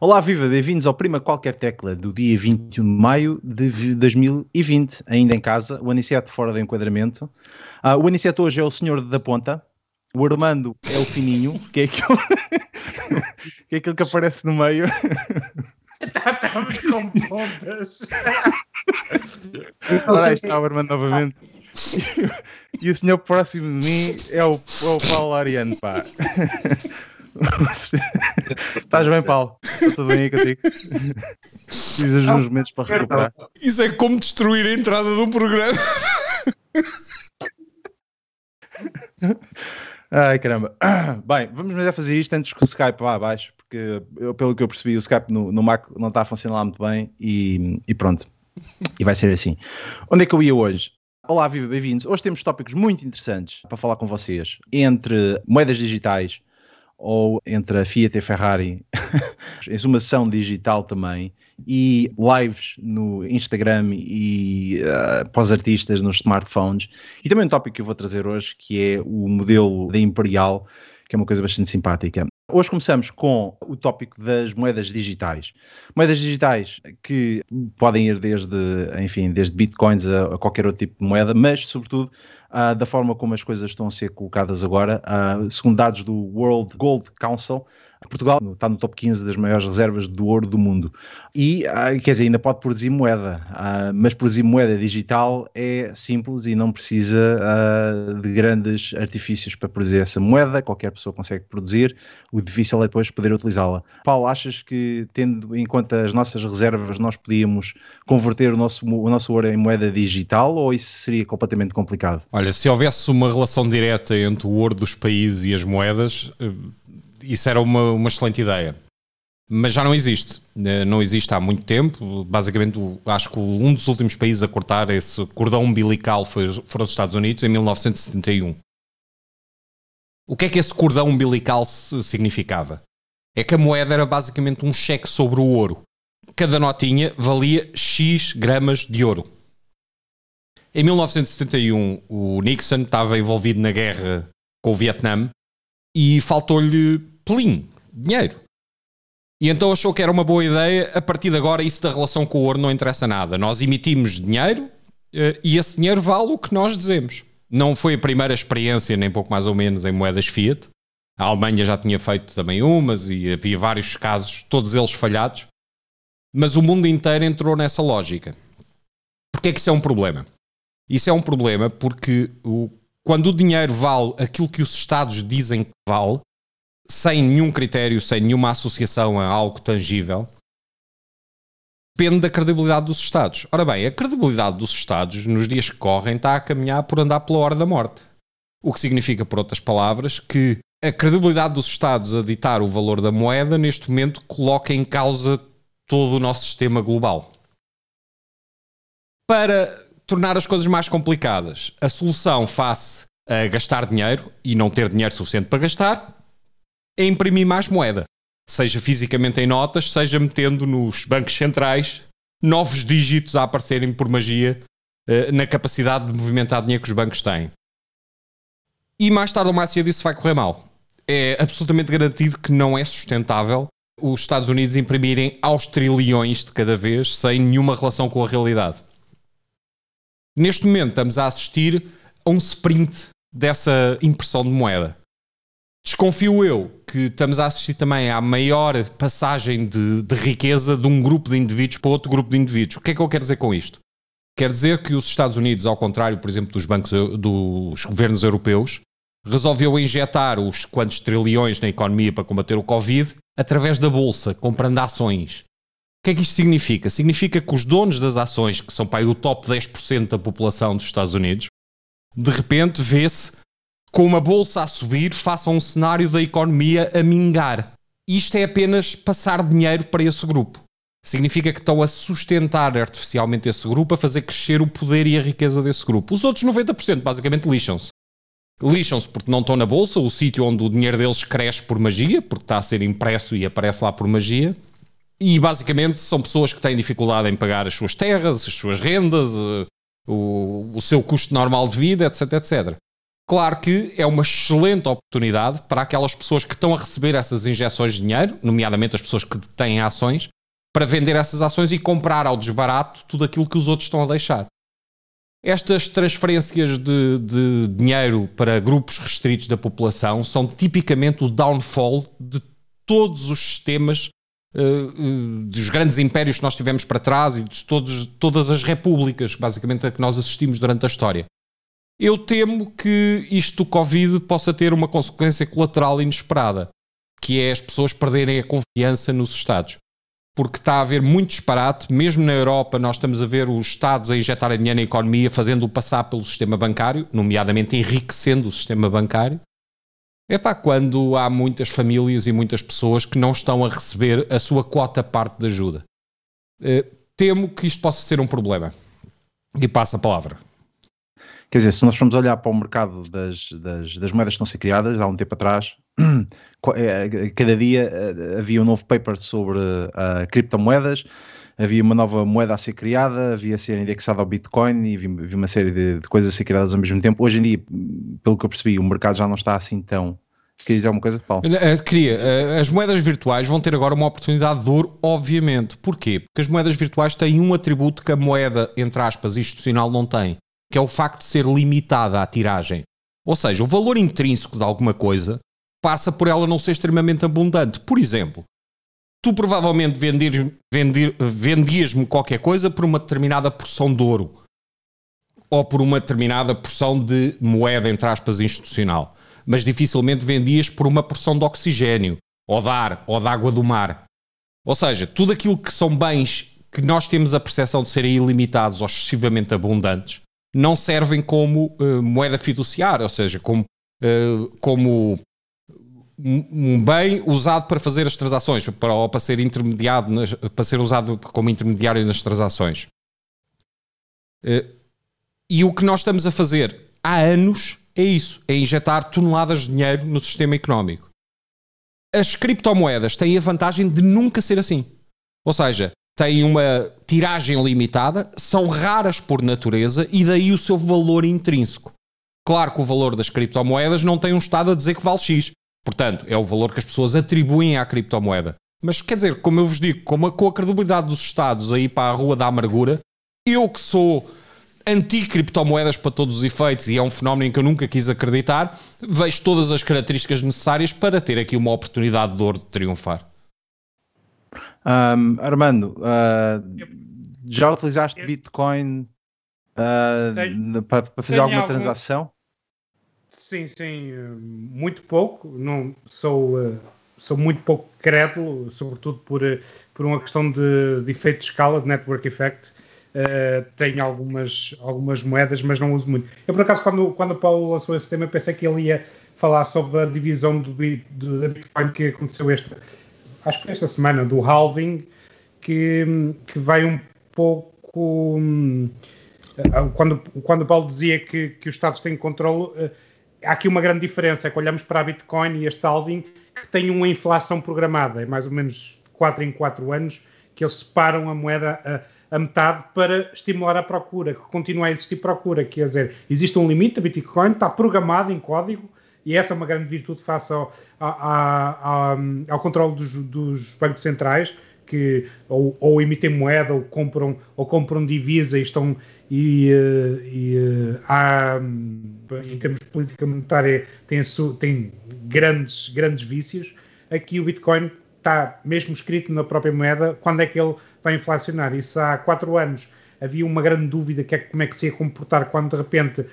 Olá, viva, bem-vindos ao Prima Qualquer Tecla do dia 21 de maio de 2020, ainda em casa, o Aniceto fora do enquadramento. Uh, o Aniceto hoje é o senhor da ponta, o Armando é o fininho, que é aquele que, é aquele que aparece no meio. Estamos com pontas. Ora, está o Armando novamente. E, o senhor próximo de mim é o, é o Paulo Ariano, pá. Estás bem, Paulo? Está tudo bem aí contigo? Precisas de uns momentos para recuperar. Isso é como destruir a entrada de um programa. Ai caramba. Bem, vamos fazer isto antes que o Skype vá abaixo, porque eu, pelo que eu percebi, o Skype no, no Mac não está a funcionar lá muito bem e, e pronto. E vai ser assim. Onde é que eu ia hoje? Olá, viva, bem-vindos. Hoje temos tópicos muito interessantes para falar com vocês. Entre moedas digitais, ou entre a Fiat e a Ferrari, exumação digital também, e lives no Instagram e uh, para os artistas nos smartphones. E também um tópico que eu vou trazer hoje, que é o modelo da Imperial, que é uma coisa bastante simpática. Hoje começamos com o tópico das moedas digitais. Moedas digitais que podem ir desde, enfim, desde bitcoins a, a qualquer outro tipo de moeda, mas sobretudo uh, da forma como as coisas estão a ser colocadas agora. Uh, segundo dados do World Gold Council, Portugal está no top 15 das maiores reservas do ouro do mundo. E, ah, quer dizer, ainda pode produzir moeda, ah, mas produzir moeda digital é simples e não precisa ah, de grandes artifícios para produzir essa moeda. Qualquer pessoa consegue produzir. O difícil é depois poder utilizá-la. Paulo, achas que, tendo em conta as nossas reservas, nós podíamos converter o nosso, o nosso ouro em moeda digital ou isso seria completamente complicado? Olha, se houvesse uma relação direta entre o ouro dos países e as moedas eh, isso era uma, uma excelente ideia. Mas já não existe. Eh, não existe há muito tempo. Basicamente, acho que um dos últimos países a cortar esse cordão umbilical foi, foram os Estados Unidos em 1971. O que é que esse cordão umbilical significava? É que a moeda era basicamente um cheque sobre o ouro. Cada notinha valia X gramas de ouro. Em 1971, o Nixon estava envolvido na guerra com o Vietnã e faltou-lhe plim, dinheiro. E então achou que era uma boa ideia, a partir de agora isso da relação com o ouro não interessa nada. Nós emitimos dinheiro eh, e esse dinheiro vale o que nós dizemos. Não foi a primeira experiência, nem pouco mais ou menos, em moedas Fiat. A Alemanha já tinha feito também umas e havia vários casos, todos eles falhados. Mas o mundo inteiro entrou nessa lógica. Porquê é que isso é um problema? Isso é um problema porque o, quando o dinheiro vale aquilo que os Estados dizem que vale, sem nenhum critério, sem nenhuma associação a algo tangível, depende da credibilidade dos Estados. Ora bem, a credibilidade dos Estados, nos dias que correm, está a caminhar por andar pela hora da morte. O que significa, por outras palavras, que a credibilidade dos Estados a ditar o valor da moeda, neste momento, coloca em causa todo o nosso sistema global. Para tornar as coisas mais complicadas. A solução face a gastar dinheiro e não ter dinheiro suficiente para gastar é imprimir mais moeda. Seja fisicamente em notas, seja metendo nos bancos centrais novos dígitos a aparecerem por magia uh, na capacidade de movimentar dinheiro que os bancos têm. E mais tarde ou mais cedo isso vai correr mal. É absolutamente garantido que não é sustentável os Estados Unidos imprimirem aos trilhões de cada vez sem nenhuma relação com a realidade. Neste momento estamos a assistir a um sprint dessa impressão de moeda. Desconfio eu que estamos a assistir também à maior passagem de, de, riqueza de um grupo de indivíduos para outro grupo de indivíduos. O que é que eu quero dizer com isto? Quer dizer que os Estados Unidos, ao contrário, por exemplo, dos bancos dos governos europeus, resolveu injetar os quantos trilhões na economia para combater o Covid através da bolsa, comprando ações que é que isto significa? Significa que os donos das ações, que são para o top 10% da população dos Estados Unidos, de repente vê-se com uma bolsa a subir, faça um cenário da economia a mingar. Isto é apenas passar dinheiro para esse grupo. Significa que estão a sustentar artificialmente esse grupo, a fazer crescer o poder e a riqueza desse grupo. Os outros 90% basicamente lixam-se. Lixam-se porque não estão na bolsa, o sítio onde o dinheiro deles cresce por magia, porque está a ser impresso e aparece lá por magia. E basicamente são pessoas que têm dificuldade em pagar as suas terras, as suas rendas, eh, o, o seu custo normal de vida, etc, etc. Claro que é uma excelente oportunidade para aquelas pessoas que estão a receber essas injeções de dinheiro, nomeadamente as pessoas que têm ações, para vender essas ações e comprar ao desbarato tudo aquilo que os outros estão a deixar. Estas transferências de, de dinheiro para grupos restritos da população são tipicamente o downfall de todos os sistemas dos grandes impérios que nós tivemos para trás e de todos, todas as repúblicas, basicamente, a que nós assistimos durante a história. Eu temo que isto do Covid possa ter uma consequência colateral inesperada, que é as pessoas perderem a confiança nos Estados. Porque está a haver muito disparate, mesmo na Europa nós estamos a ver os Estados a injetarem dinheiro na economia, fazendo-o passar pelo sistema bancário, nomeadamente enriquecendo o sistema bancário. Para quando há muitas famílias e muitas pessoas que não estão a receber a sua quota parte de ajuda. Uh, temo que isto possa ser um problema. E passa a palavra. Quer dizer, se nós formos olhar para o mercado das, das, das moedas que estão a ser criadas, há um tempo atrás, é, cada dia eh, havia um novo paper sobre uh, criptomoedas, havia uma nova moeda a ser criada, havia a ser indexada ao Bitcoin e havia uma série de, de, coisas a ser criadas ao mesmo tempo. Hoje em dia, pelo que eu percebi, o mercado já não está assim tão. Queria dizer alguma coisa, Paulo? Uh, queria. Uh, as moedas virtuais vão ter agora uma oportunidade de ouro, obviamente. Porquê? Porque as moedas virtuais têm um atributo que a moeda, entre aspas, institucional não tem que é o facto de ser limitada a tiragem. Ou seja, o valor intrínseco de alguma coisa passa por ela não ser extremamente abundante. Por exemplo, tu provavelmente vendias-me qualquer coisa por uma determinada porção de ouro ou por uma determinada porção de moeda, entre aspas, institucional. Mas dificilmente vendias por uma porção de oxigênio, ou de ar, ou de água do mar. Ou seja, tudo aquilo que são bens que nós temos a percepção de serem ilimitados ou excessivamente abundantes, não servem como uh, moeda fiduciária, ou seja, como, uh, como um bem usado para fazer as transações, para, ou para ser intermediado, nas, para ser usado como intermediário nas transações. Uh, e o que nós estamos a fazer há anos é isso, é injetar toneladas de dinheiro no sistema económico. As criptomoedas têm a vantagem de nunca ser assim. Ou seja, têm uma tiragem limitada, são raras por natureza e daí o seu valor intrínseco. Claro que o valor das criptomoedas não tem um Estado a dizer que vale X. Portanto, é o valor que as pessoas atribuem à criptomoeda. Mas quer dizer, como eu vos digo, com a, com a credibilidade dos Estados aí para a rua da amargura, eu que sou anti-criptomoedas para todos os efeitos e é um fenómeno em que eu nunca quis acreditar, vejo todas as características necessárias para ter aqui uma oportunidade de ouro de triunfar. Um, Armando, uh, já utilizaste Bitcoin uh, para, para fazer alguma algum... transação? Sim, sim, muito pouco. Não sou, uh, sou muito pouco crédulo, sobretudo por, por uma questão de, de efeito de escala, de network effect. Uh, tenho algumas, algumas moedas, mas não uso muito. Eu, por acaso, quando, quando o Paulo lançou esse tema, pensei que ele ia falar sobre a divisão do, do, da Bitcoin que aconteceu este, acho que esta semana, do halving, que, que vai um pouco. Hum, quando, quando o Paulo dizia que, que os Estados têm controle, eh, há aqui uma grande diferença. É que olhamos para a Bitcoin e este halving que tem uma inflação programada, é mais ou menos 4 em 4 anos, que eles separam a moeda a, a metade para estimular a procura, que continua a existir procura. Quer dizer, existe um limite, a Bitcoin está programado em código e essa é uma grande virtude face ao, ao, ao controle dos, dos, bancos centrais, que ou, ou, emitem moeda ou compram, ou compram divisa e estão e, eh, e eh, há, em termos de política monetária tem, tem grandes, grandes vícios. Aqui o Bitcoin está mesmo escrito na própria moeda quando é que ele vai inflacionar. Isso há quatro anos havia uma grande dúvida que é como é que se ia comportar quando de repente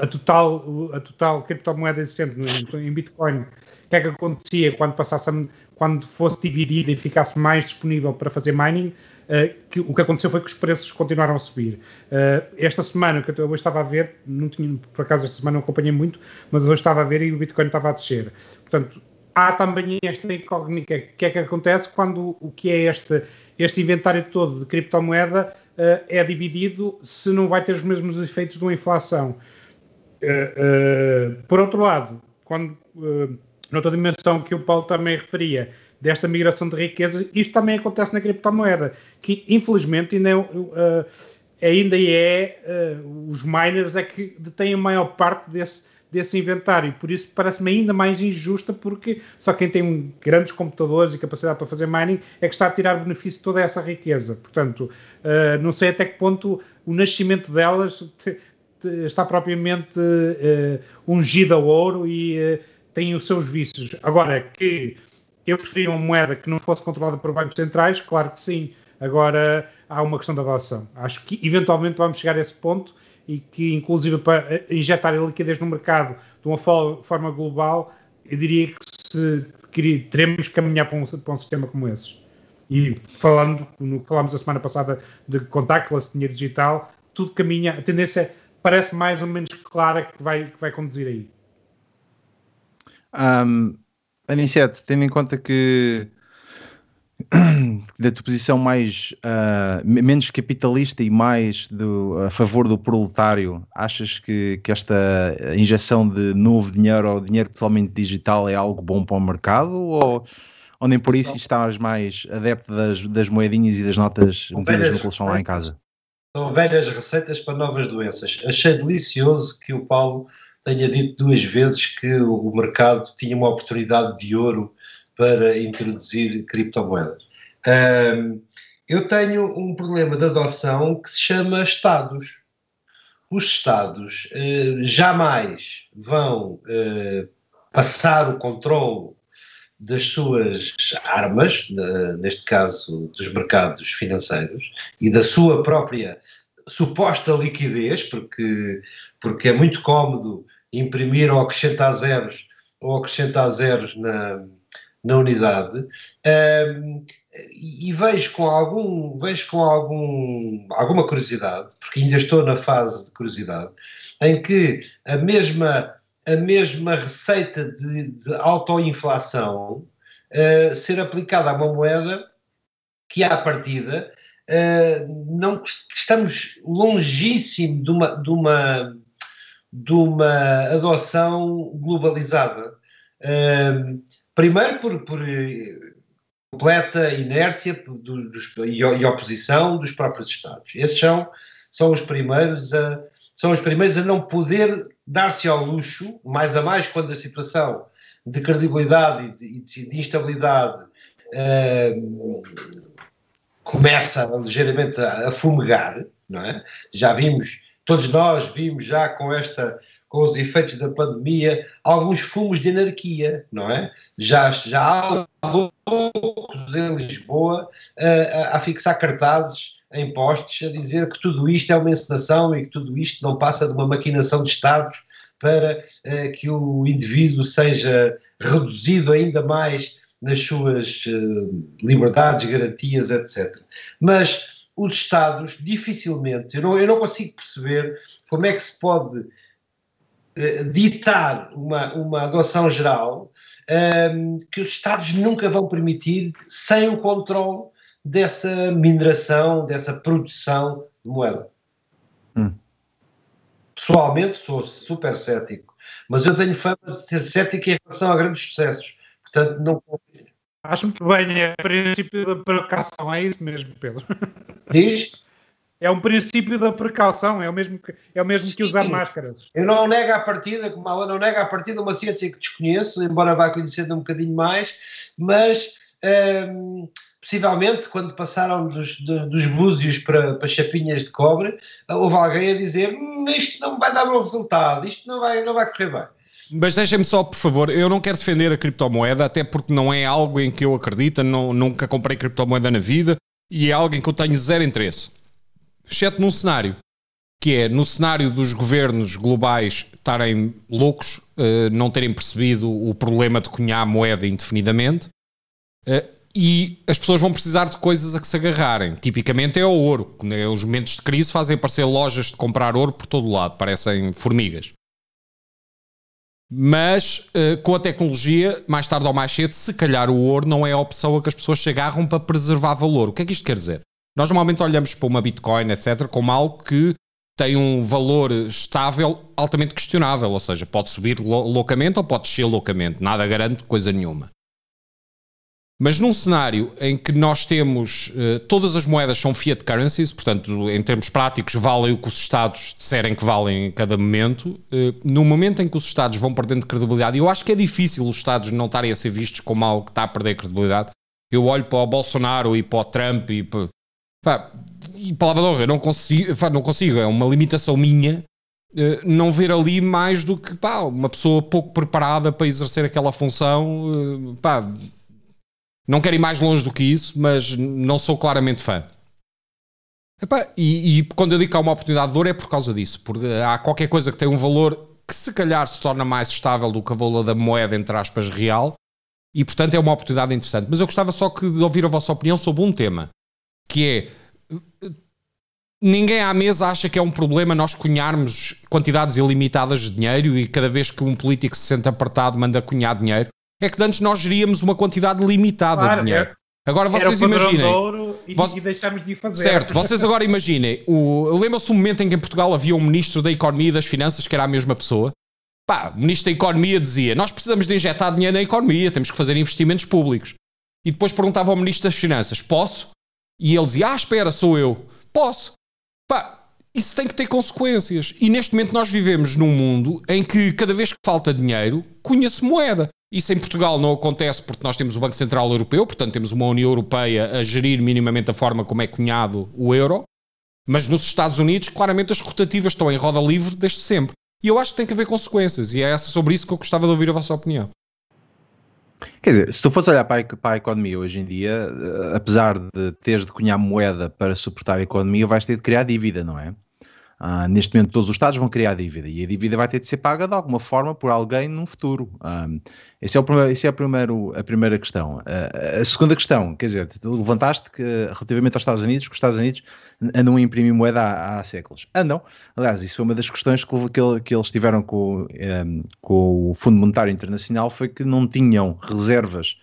a total, a total criptomoeda existente em Bitcoin, o que é que acontecia quando passasse quando fosse dividida e ficasse mais disponível para fazer mining, uh, que, o que aconteceu foi que os preços continuaram a subir. Uh, esta semana, que eu hoje estava a ver, não tinha, por acaso esta semana não acompanhei muito, mas hoje estava a ver e o Bitcoin estava a descer. Portanto, há também esta incógnita, o que é que acontece quando o que é este, este inventário todo de criptomoeda uh, é dividido se não vai ter os mesmos efeitos de uma inflação. Por outro lado, quando, noutra dimensão que o Paulo também referia, desta migração de riquezas, isto também acontece na criptomoeda, que infelizmente ainda é, ainda é os miners é que detêm a maior parte desse, desse inventário. Por isso parece-me ainda mais injusta, porque só quem tem grandes computadores e capacidade para fazer mining é que está a tirar benefício de toda essa riqueza. Portanto, uh, não sei até que ponto o nascimento delas te, está propriamente uh, ungido a ouro e tem os seus vícios. Agora, que eu preferia uma moeda que não fosse controlada por bancos centrais, claro que sim. Agora há uma questão de adoção. Acho que eventualmente vamos chegar a esse ponto e que, inclusive, para eh, injetar a liquidez no mercado de uma forma global, eu diria que se, teremos que caminhar para um, para um sistema como esse. E falando, no que falámos a semana passada de contactless, dinheiro digital, tudo caminha, a tendência parece mais ou menos clara que vai, que vai conduzir aí. Um, Aniceto, tendo em conta que da tua posição mais uh, menos capitalista e mais do, a favor do proletário, achas que, que esta injeção de novo dinheiro ou dinheiro totalmente digital é algo bom para o mercado ou, ou nem por isso estás mais adepto das, das moedinhas e das notas São metidas velhas, no colchão lá em casa? São velhas receitas para novas doenças. Achei delicioso que o Paulo tenha dito duas vezes que o mercado tinha uma oportunidade de ouro para introduzir criptomoedas. Um, eu tenho um problema de adoção que se chama Estados. Os Estados uh, jamais vão uh, passar o controle das suas armas, neste caso dos mercados financeiros, e da sua própria suposta liquidez, porque, porque é muito cómodo imprimir ou acrescentar zeros ou acrescentar zeros na, na unidade. Um, e vejo com algum vejo com algum alguma curiosidade porque ainda estou na fase de curiosidade em que a mesma a mesma receita de, de autoinflação uh, ser aplicada a uma moeda que à partida uh, não estamos longíssimo de uma de uma de uma adoção globalizada uh, primeiro por, por completa inércia do, dos, e, oposição dos próprios Estados. Esses são, são, os primeiros a, são os primeiros a não poder dar-se ao luxo, mais a mais quando a situação de credibilidade e de, de instabilidade começa ligeiramente a, a fumegar, não é? Já vimos, todos nós vimos já com esta com os efeitos da pandemia, alguns fumos de anarquia, não é? Já, já há loucos em Lisboa a, a fixar cartazes em postes a dizer que tudo isto é uma encenação e que tudo isto não passa de uma maquinação de Estados para uh, que o indivíduo seja reduzido ainda mais nas suas uh, liberdades, garantias, etc. Mas os Estados dificilmente, eu não, eu não consigo perceber como é que se pode eh, ditar uma, uma adoção geral um, ehm, que os Estados nunca vão permitir sem o controle dessa mineração, dessa produção de moeda. Hum. Pessoalmente sou super cético, mas eu tenho fama de ser cético em relação a grandes sucessos. Portanto, não. Acho muito bem, é o princípio da precaução, é isso mesmo, Pedro. Diz? É um princípio da precaução, é o mesmo que, é o mesmo que usar máscaras. Eu não nego a partida, como eu não nego a partida uma ciência que desconheço, embora vá conhecendo um bocadinho mais, mas hum, possivelmente quando passaram dos, dos búzios para, para chapinhas de cobre, houve alguém a dizer hum, isto não vai dar bom resultado, isto não vai, não vai correr bem. Mas deixem-me só, por favor, eu não quero defender a criptomoeda, até porque não é algo em que eu acredito, não, nunca comprei criptomoeda na vida e é algo em que eu tenho zero interesse exceto num cenário, que é no cenário dos governos globais estarem loucos, uh, não terem percebido o problema de cunhar moeda indefinidamente, uh, e as pessoas vão precisar de coisas a que se agarrarem. Tipicamente é o ouro. Né? Os momentos de crise fazem aparecer lojas de comprar ouro por todo lado, parecem formigas. Mas uh, com a tecnologia, mais tarde ou mais cedo, se calhar o ouro não é a opção a que as pessoas se agarram para preservar valor. O que é que isto quer dizer? Nós normalmente olhamos para uma Bitcoin, etc., como algo que tem um valor estável altamente questionável, ou seja, pode subir loucamente ou pode descer loucamente, nada garante coisa nenhuma. Mas num cenário em que nós temos uh, todas as moedas são fiat currencies, portanto, em termos práticos, valem o que os Estados disserem que valem em cada momento. Uh, no momento em que os Estados vão perdendo credibilidade, eu acho que é difícil os Estados não estarem a ser vistos como algo que está a perder credibilidade. Eu olho para o Bolsonaro e para o Trump e para. Pá, e palavra de honra, eu não consigo, pá, não consigo, é uma limitação minha uh, não ver ali mais do que pá, uma pessoa pouco preparada para exercer aquela função. Pá, não quero ir mais longe do que isso, mas não sou claramente fã. Epá, e, e, quando eu digo que há uma oportunidade de ouro é por causa disso, porque há qualquer coisa que tem um valor que se calhar se torna mais estável do que a valor da moeda, entre aspas, real, e portanto é uma oportunidade interessante. Mas eu gostava só que de ouvir a vossa opinião sobre um tema, que é ninguém à mesa acha que é um problema nós cunharmos quantidades ilimitadas de dinheiro e cada vez que um político se sente apertado manda cunhar dinheiro é que antes nós geríamos uma quantidade limitada claro, de dinheiro. É. Agora vocês imaginem. E, vos... e deixamos de fazer. Certo, vocês agora imaginem. O... Lembram-se um momento em que em Portugal havia um ministro da Economia e das Finanças que era a mesma pessoa? Pá, o ministro da Economia dizia: Nós precisamos de injetar dinheiro na economia, temos que fazer investimentos públicos. E depois perguntava ao ministro das Finanças: Posso? E ele dizia: Ah, espera, sou eu. Posso. Pá, isso tem que ter consequências. E neste momento nós vivemos num mundo em que cada vez que falta dinheiro, cunha-se moeda. Isso em Portugal não acontece porque nós temos o Banco Central Europeu, portanto temos uma União Europeia a gerir minimamente a forma como é cunhado o euro, mas nos Estados Unidos claramente as rotativas estão em roda livre desde sempre. E eu acho que tem que haver consequências, e é sobre isso que eu gostava de ouvir a vossa opinião. Quer dizer, se tu fores olhar para a, para a, economia hoje em dia, eh, apesar de teres de cunhar moeda para suportar a economia, vais ter de criar dívida, não é? Uh, neste momento, todos os Estados vão criar dívida e a dívida vai ter de ser paga de alguma forma por alguém no futuro. Uh, esse é, o primeiro, esse é a, primeiro, a primeira questão. Uh, a segunda questão, quer dizer, tu levantaste que relativamente aos Estados Unidos, que os Estados Unidos andam a imprimir moeda há, há séculos. Andam. Aliás, isso foi uma das questões que, que, que eles tiveram com, um, com o Fundo Monetário Internacional, foi que não tinham reservas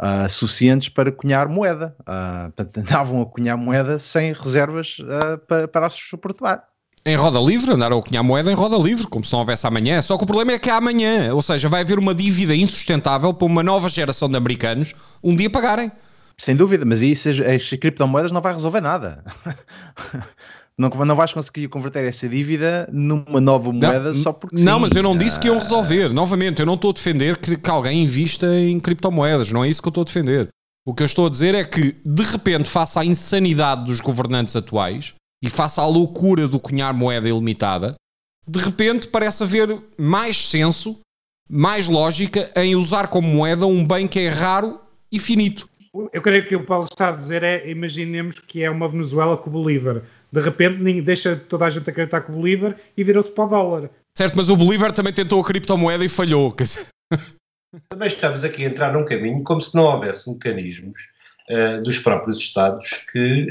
Uh, suficientes para cunhar moeda. Uh, portanto, andavam a cunhar moeda sem reservas uh, para, para suportar em roda livre, andaram a cunhar moeda em roda livre, como se não houvesse amanhã. Só que o problema é que há amanhã, ou seja, vai haver uma dívida insustentável para uma nova geração de americanos um dia pagarem. Sem dúvida, mas isso as, as criptomoedas não vai resolver nada. não, não vais conseguir converter essa dívida numa nova moeda não, só porque Não, sim. mas eu não disse que iam resolver. Novamente, eu não estou a defender que, que alguém invista em criptomoedas. Não é isso que eu estou a defender. O que eu estou a dizer é que, de repente, face à insanidade dos governantes atuais, e face à loucura do cunhar moeda ilimitada, de repente parece haver mais senso, mais lógica em usar como moeda um bem que é raro e finito. Eu creio que o Paulo está a dizer é, imaginemos que é uma Venezuela com o Bolívar. De repente deixa toda a gente acreditar com o Bolívar e virou-se para o dólar. Certo, mas o Bolívar também tentou a criptomoeda e falhou. Também estamos aqui a entrar num caminho como se não houvesse mecanismos uh, dos próprios Estados que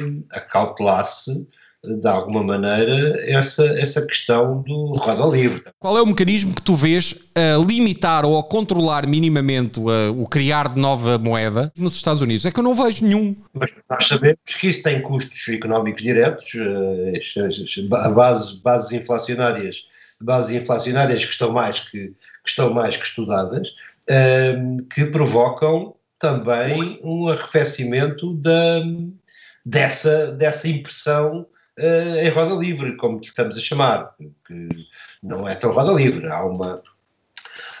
uh, acautelasse de alguma maneira essa, essa questão do roda livre. Qual é o mecanismo que tu vês a limitar ou a controlar minimamente a, o criar de nova moeda nos Estados Unidos? É que eu não vejo nenhum. Mas nós sabemos que isso tem custos económicos diretos, bases, bases inflacionárias bases inflacionárias que estão mais que, que estão mais que estudadas, que provocam também um arrefecimento da, dessa, dessa impressão uh, em roda livre, como estamos a chamar, que não é tão roda livre, há uma.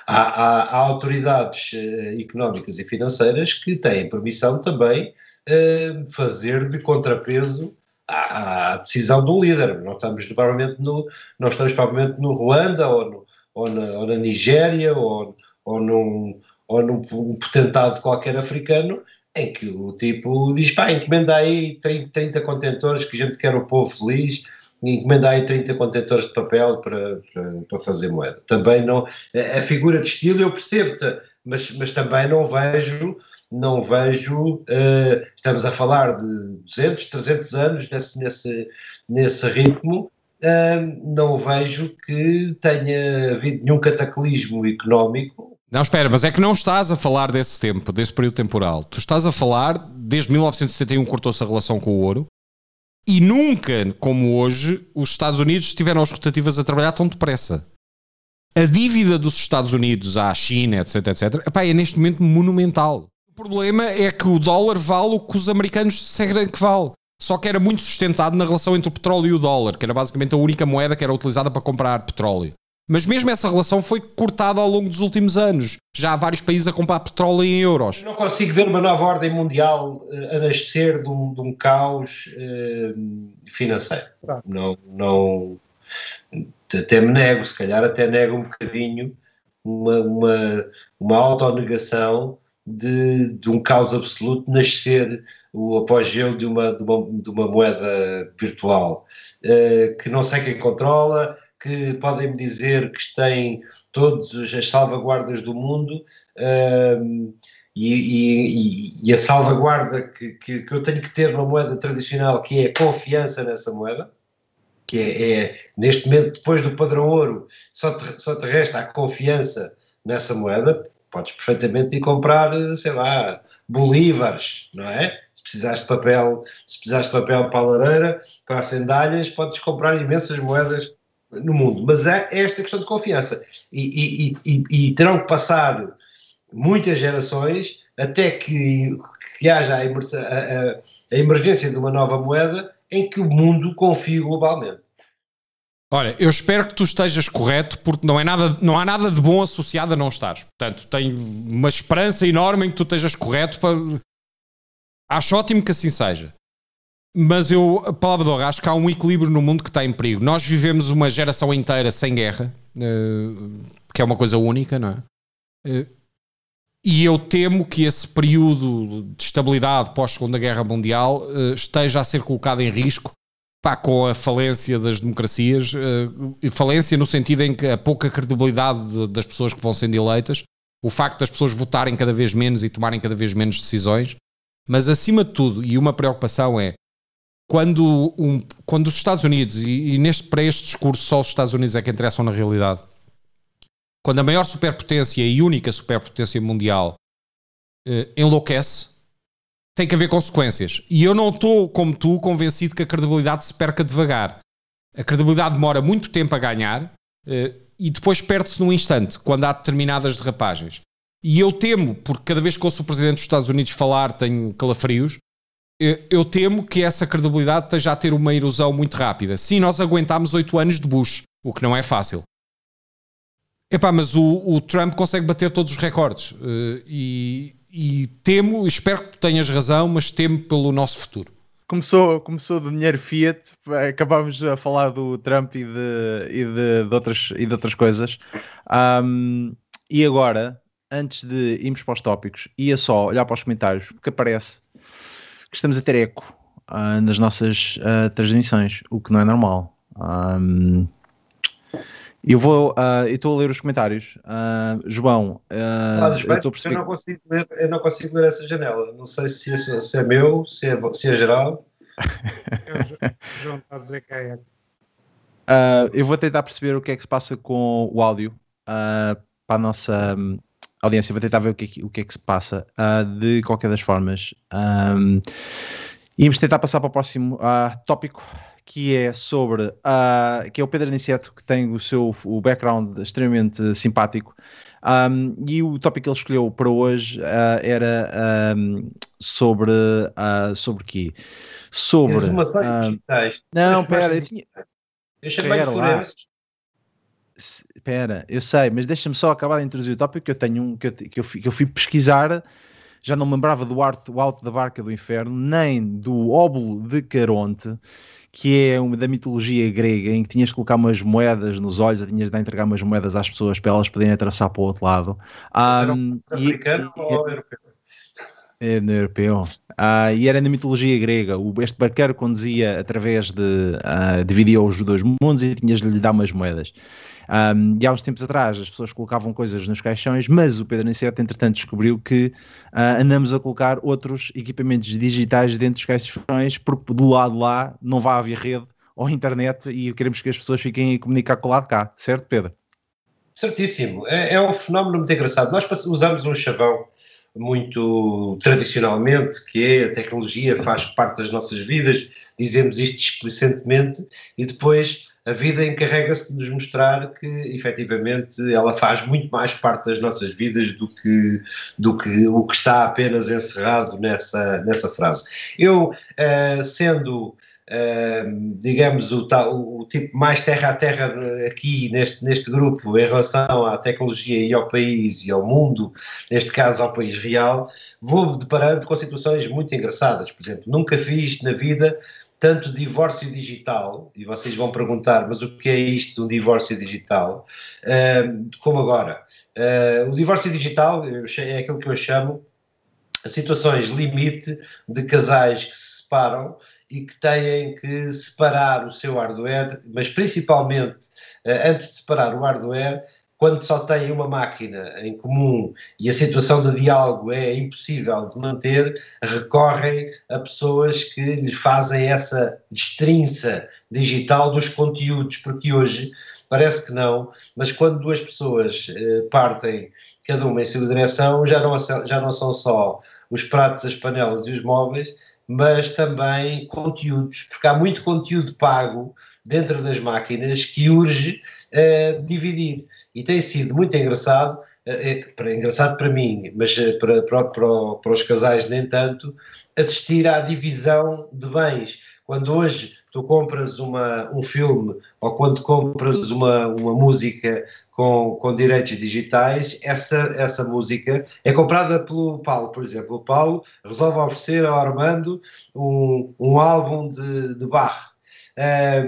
Há, há, há autoridades uh, económicas e financeiras que têm permissão também uh, fazer de contrapeso à, à, decisão do líder. Não estamos provavelmente no, não estamos provavelmente no Ruanda ou, no, ou, na, ou na Nigéria ou, ou num, ou num um potentado qualquer africano, em que o tipo diz, pá, encomenda aí 30, 30 contentores que a gente quer o povo feliz, encomenda aí 30 contentores de papel para, para, para, fazer moeda. Também não, a figura de estilo eu percebo, mas, mas também não vejo, não vejo, uh, estamos a falar de 200, 300 anos nesse, nesse, nesse ritmo, uh, não vejo que tenha havido nenhum cataclismo económico não, espera, mas é que não estás a falar desse tempo, desse período temporal. Tu estás a falar, desde 1971 cortou-se a relação com o ouro, e nunca, como hoje, os Estados Unidos tiveram as rotativas a trabalhar tão depressa. A dívida dos Estados Unidos à China, etc, etc, epá, é neste momento monumental. problema é que o dólar vale o que os americanos disseram que vale. Só que era muito sustentado na relação entre o petróleo e o dólar, que era basicamente a única moeda que era utilizada para comprar petróleo. Mas mesmo essa relação foi cortada ao longo dos últimos anos. Já há vários países a comprar petróleo em euros. Eu não consigo ver uma nova ordem mundial uh, a nascer de um, de um caos uh, financeiro. Não, não, até me nego, se calhar até nego um bocadinho uma, uma, uma autonegação de, de um caos absoluto nascer o apogeu de uma, de uma, de uma moeda virtual, uh, que não sei quem controla, que podem me dizer que têm todas as salvaguardas do mundo uh, e, e, e, a salvaguarda que, que, que, eu tenho que ter numa moeda tradicional, que é a confiança nessa moeda, que é, é neste momento, depois do padrão ouro, só te, só te resta a confiança nessa moeda, podes perfeitamente ir comprar, sei lá, bolívares, não é? Se precisares de papel, se precisares de papel para a lareira, para as sandálias, podes comprar imensas moedas no mundo, mas é esta questão de confiança e, e, e, e terão que passar muitas gerações até que, que haja a, a, a, emergência de uma nova moeda em que o mundo confie globalmente. Olha, eu espero que tu estejas correto, porque não, é nada, não há nada de bom associado a não estares. Portanto, tenho uma esperança enorme em que tu estejas correto. Para... Acho ótimo que assim seja. Mas eu, a palavra de honra, acho que há um equilíbrio no mundo que está em perigo. Nós vivemos uma geração inteira sem guerra, uh, que é uma coisa única, não é? Uh, e eu temo que esse período de estabilidade pós-Segunda Guerra Mundial uh, esteja a ser colocado em risco pá, com a falência das democracias, falência no sentido em que a pouca credibilidade de, das pessoas que vão sendo eleitas, o facto das pessoas votarem cada vez menos e tomarem cada vez menos decisões, mas acima de tudo, e uma preocupação é quando, um, quando os Estados Unidos, e, e, neste, para este discurso só os Estados Unidos é que interessam na realidade, quando a maior superpotência e única superpotência mundial eh, enlouquece, tem que haver consequências. E eu não estou, como tu, convencido que a credibilidade se perca devagar. A credibilidade demora muito tempo a ganhar eh, e depois perde-se num instante, quando há determinadas derrapagens. E eu temo, porque cada vez que ouço o Presidente dos Estados Unidos falar tenho calafrios, eu temo que essa credibilidade esteja a ter uma erosão muito rápida. Sim, nós aguentámos oito anos de Bush, o que não é fácil. Epá, mas o, o Trump consegue bater todos os recordes. Uh, e, e, temo, espero que tenhas razão, mas temo pelo nosso futuro. Começou, começou do dinheiro Fiat, acabámos a falar do Trump e de, e de, de outras, e de outras coisas. Um, e agora, antes de irmos para os tópicos, ia só olhar para os comentários, porque aparece que estamos a ter eco uh, nas nossas uh, transmissões, o que não é normal. Um, eu vou, uh, estou a ler os comentários. Uh, João, uh, eu, perceber... eu, não consigo ler, eu não consigo ler essa janela. Não sei se é, se é meu, se é, se é geral. João está a dizer que é. Eu vou tentar perceber o que é que se passa com o áudio uh, para a nossa um, audiência. Vou tentar ver o que, é, o que é que se passa. Uh, de qualquer das formas, um, íamos tentar passar para o próximo tópico que é sobre uh, que é o Pedro Aniceto, que tem o seu o background extremamente simpático. Um, e o tópico que ele escolheu para hoje uh, era um, sobre uh, sobre quê? Sobre digitais. Não, pera, eu tinha. Eu chamei de forenses. Espera, eu sei, mas deixa-me só acabar de introduzir o tópico que eu tenho um que eu, que eu, fui, que eu fui pesquisar já não me lembrava do alto, alto da barca do inferno, nem do óbulo de Caronte, que é uma da mitologia grega, em que tinhas que colocar umas moedas nos olhos, ou tinhas de entregar umas moedas às pessoas para elas poderem atravessar para o outro lado. Um, africano e, ou europeu? É, no europeu. Uh, e era na mitologia grega. O, este barqueiro conduzia através de. Uh, dividia os dois mundos e tinhas de lhe dar umas moedas. Um, e há uns tempos atrás as pessoas colocavam coisas nos caixões, mas o Pedro Niceto, entretanto, descobriu que uh, andamos a colocar outros equipamentos digitais dentro dos caixões, porque do lado lá não vai haver rede ou internet e queremos que as pessoas fiquem a comunicar com o lado cá, certo, Pedro? Certíssimo. É, é um fenómeno muito engraçado. Nós usamos um chavão muito tradicionalmente, que é a tecnologia faz parte das nossas vidas, dizemos isto explicentemente, e depois a vida encarrega-se de nos mostrar que efetivamente ela faz muito mais parte das nossas vidas do que, do que o que está apenas encerrado nessa, nessa frase. Eu, uh, sendo digamos, o, o, tipo mais terra a terra aqui neste, neste grupo em relação à tecnologia e ao país e ao mundo, neste caso ao país real, vou deparando com situações muito engraçadas. Por exemplo, nunca fiz na vida tanto divórcio digital, e vocês vão perguntar, mas o que é isto de um divórcio digital, como agora. Uh, o divórcio digital é aquilo que eu chamo situações limite de casais que se separam e que têm que separar o seu hardware, mas principalmente uh, antes de separar o hardware, quando só têm uma máquina em comum e a situação de diálogo é impossível de manter, recorrem a pessoas que lhes fazem essa destrinça digital dos conteúdos, porque hoje parece que não, mas quando duas pessoas uh, partem cada uma em sua direção, já não, já não são só os pratos, as panelas e os móveis, mas também conteúdos, porque há muito conteúdo pago dentro das máquinas que urge uh, dividir. E tem sido muito engraçado, uh, é, engraçado para mim, mas uh, para, para, para, para os casais nem tanto, assistir à divisão de bens. Quando hoje tu compras uma, um filme ou quando compras uma, uma música com, com direitos digitais, essa, essa música é comprada pelo Paulo, por exemplo. O Paulo resolve oferecer ao Armando um, um álbum de, de Bach.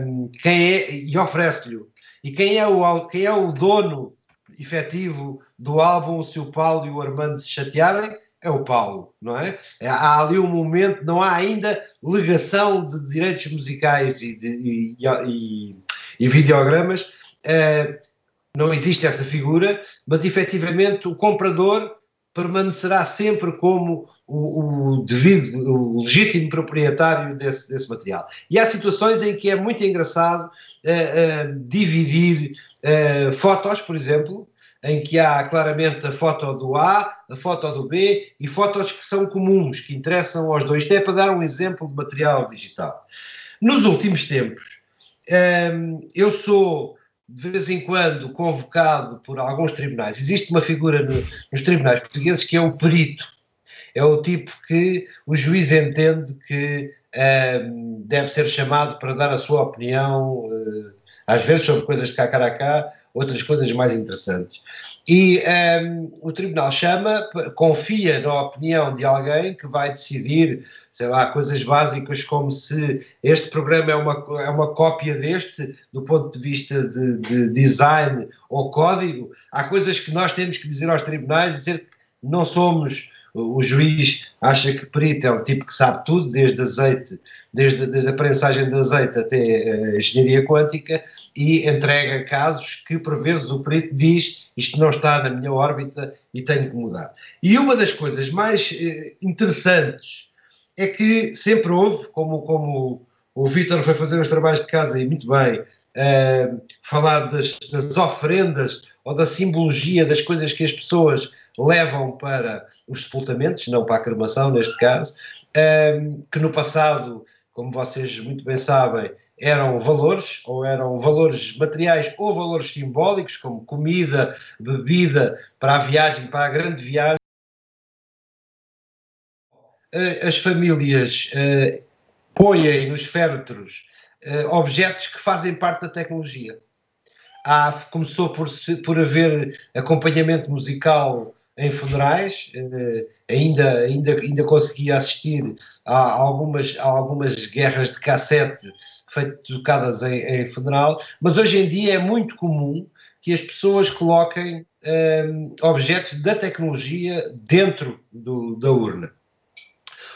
Um, quem é, e oferece-lhe. E quem é, o, quem é o dono efetivo do álbum se o Paulo e o Armando se chatearem? é o Paulo, não é? Há ali um momento, não há ainda legação de direitos musicais e, de, e, e, e videogramas, uh, não existe essa figura, mas efetivamente o comprador permanecerá sempre como o, o devido, o legítimo proprietário desse, desse, material. E há situações em que é muito engraçado uh, uh, dividir fotos, por exemplo, em que há claramente a foto do A, a foto do B e fotos que são comuns, que interessam aos dois. Isto é para dar um exemplo de material digital. Nos últimos tempos, hum, eu sou de vez em quando convocado por alguns tribunais. Existe uma figura no, nos tribunais portugueses que é o perito. É o tipo que o juiz entende que hum, deve ser chamado para dar a sua opinião, uh, às vezes sobre coisas de cá, cá, cá, outras coisas mais interessantes. E um, ehm, o tribunal chama, confia na opinião de alguém que vai decidir, sei lá, coisas básicas como se este programa é uma, é uma cópia deste, do ponto de vista de, de design ou código. Há coisas que nós temos que dizer aos tribunais, dizer que não somos o juiz acha que perito é um tipo que sabe tudo, desde azeite, desde, desde a prensagem de azeite até a engenharia quântica, e entrega casos que, por vezes, o perito diz isto não está na minha órbita e tenho que mudar. E uma das coisas mais eh, interessantes é que sempre houve, como, como o Vítor foi fazer os trabalhos de casa e muito bem, uh, falar das, das ou da simbologia das coisas que as pessoas levam para os sepultamentos, não para a cremação neste caso, um, que no passado, como vocês muito bem sabem, eram valores, ou eram valores materiais ou valores simbólicos, como comida, bebida, para a viagem, para a grande viagem. As famílias uh, põem nos féretros uh, objetos que fazem parte da tecnologia. Há, começou por, por haver acompanhamento musical em funerais, eh, ainda, ainda, ainda conseguia assistir a algumas, a algumas guerras de cassete feitas tocadas em, em, funeral, mas hoje em dia é muito comum que as pessoas coloquem um, eh, objetos da tecnologia dentro do, da urna.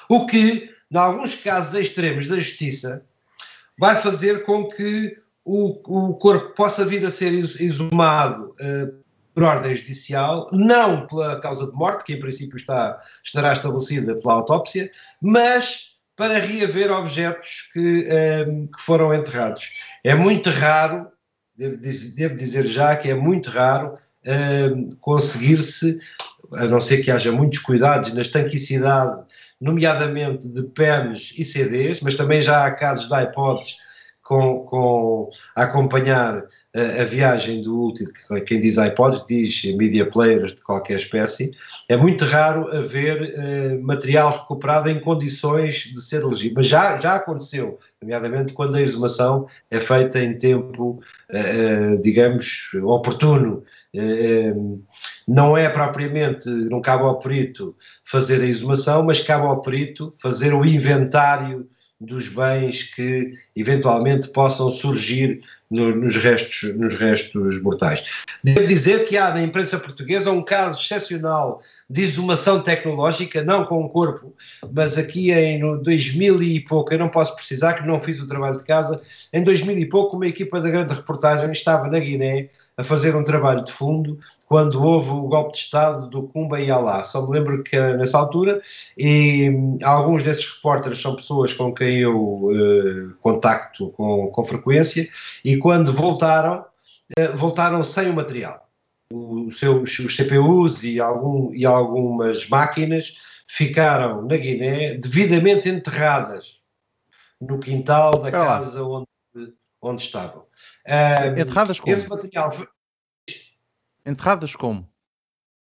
O que, em alguns casos extremos da justiça, vai fazer com que o, o corpo possa vir a ser exumado uh, por ordem judicial, não pela causa de morte, que em princípio está, estará estabelecida pela autópsia, mas para reaver objetos que, um, ehm, que foram enterrados. É muito raro, devo dizer, devo dizer já que é muito raro uh, conseguir-se, a não ser que haja muitos cuidados na estanquicidade, nomeadamente de pens e CDs, mas também já há casos de iPods com, com acompanhar a, a, viagem do último, quem diz iPods diz media players de qualquer espécie, é muito raro haver uh, material recuperado em condições de ser legível, mas já, já aconteceu, nomeadamente quando a exumação é feita em tempo, uh, digamos, oportuno. Não é propriamente, não cabe ao perito fazer a exumação, mas cabe ao perito fazer o inventário dos bens que eventualmente possam surgir no, nos, restos, nos restos mortais. Devo dizer que há na imprensa portuguesa um caso excepcional de exumação tecnológica, não com o corpo, mas aqui em 2000 e pouco, eu não posso precisar que não fiz o trabalho de casa, em 2000 e pouco uma equipa da grande reportagem estava na Guiné a fazer um trabalho de fundo quando houve o golpe de Estado do Cumba e Alá. Só me lembro que era nessa altura e hum, alguns desses repórteres são pessoas com quem eu uh, contacto com, com frequência e quando voltaram, uh, voltaram sem o material. Os seus os CPUs e, algum, e algumas máquinas ficaram na Guiné devidamente enterradas no quintal da casa onde, onde estavam. Um, enterradas como? Esse material foi... Enterradas como?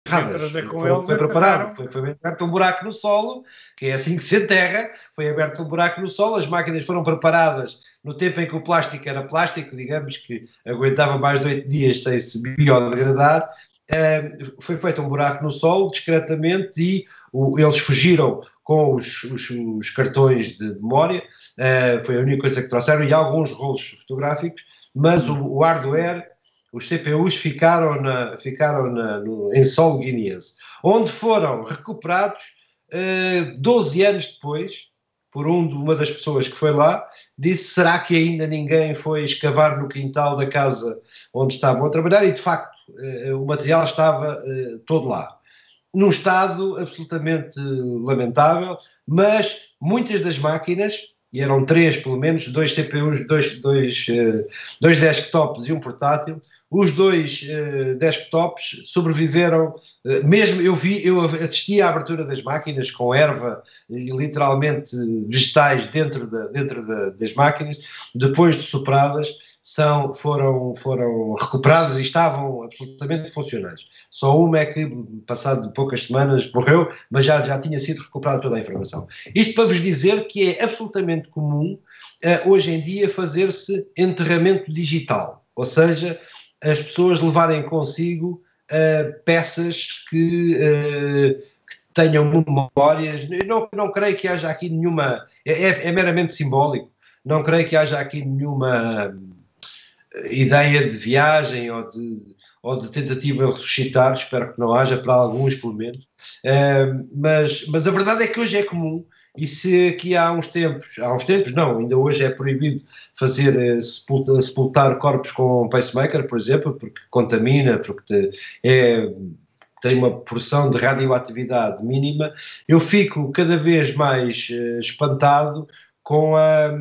Enterradas. Foi, foi preparado, foi, foi, aberto um buraco no solo, que é assim que se enterra, foi aberto um buraco no solo, as máquinas foram preparadas no tempo em que o plástico era plástico, digamos que aguentava mais de oito dias sem se biodegradar, um, foi feito um buraco no solo, discretamente, e o, eles fugiram com os, os, os cartões de memória, uh, foi a única coisa que trouxeram, e alguns rolos fotográficos, mas o, o hardware, os CPUs ficaram, na, ficaram na, no, em solo guineense, onde foram recuperados uh, eh, 12 anos depois, por um, uma das pessoas que foi lá, disse: será que ainda ninguém foi escavar no quintal da casa onde estavam a trabalhar? E de facto, uh, o material estava todo lá. Num estado absolutamente lamentável, mas muitas das máquinas e eram três pelo menos, dois CPUs, dois, dois, uh, dois desktops e um portátil. Os dois uh, desktops sobreviveram, uh, mesmo eu vi, eu assisti à abertura das máquinas com erva e literalmente vegetais dentro, da, dentro da, das máquinas, depois de sopradas, são, foram, foram recuperados e estavam absolutamente funcionais. Só uma é que, passado poucas semanas, morreu, mas já, já tinha sido recuperada toda a informação. Isto para vos dizer que é absolutamente comum uh, hoje em dia fazer-se enterramento digital, ou seja, as pessoas levarem consigo uh, peças que, uh, que tenham memórias. Não, não creio que haja aqui nenhuma. É, é, é meramente simbólico. Não creio que haja aqui nenhuma ideia de viagem ou de, ou de tentativa de ressuscitar, espero que não haja, para alguns pelo menos, uh, mas, mas a verdade é que hoje é comum, e se aqui há uns tempos, há uns tempos não, ainda hoje é proibido fazer, uh, sepultar, corpos com pacemaker, por exemplo, porque contamina, porque te, é tem uma porção de radioatividade mínima, eu fico cada vez mais uh, espantado com a,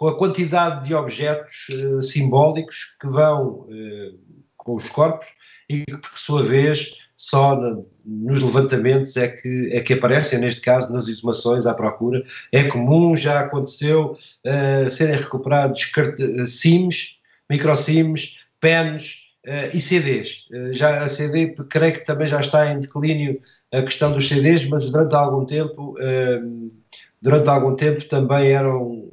com a quantidade de objetos uh, simbólicos que vão uh, com os corpos e que, por sua vez, só na, nos levantamentos é que, é que aparecem, neste caso, nas exumações à procura. É comum, já aconteceu, uh, serem recuperados SIMs, micro-SIMs, pens e CDs. já a CD, creio que também já está em declínio a questão dos CDs, mas durante algum tempo, durante algum tempo também eram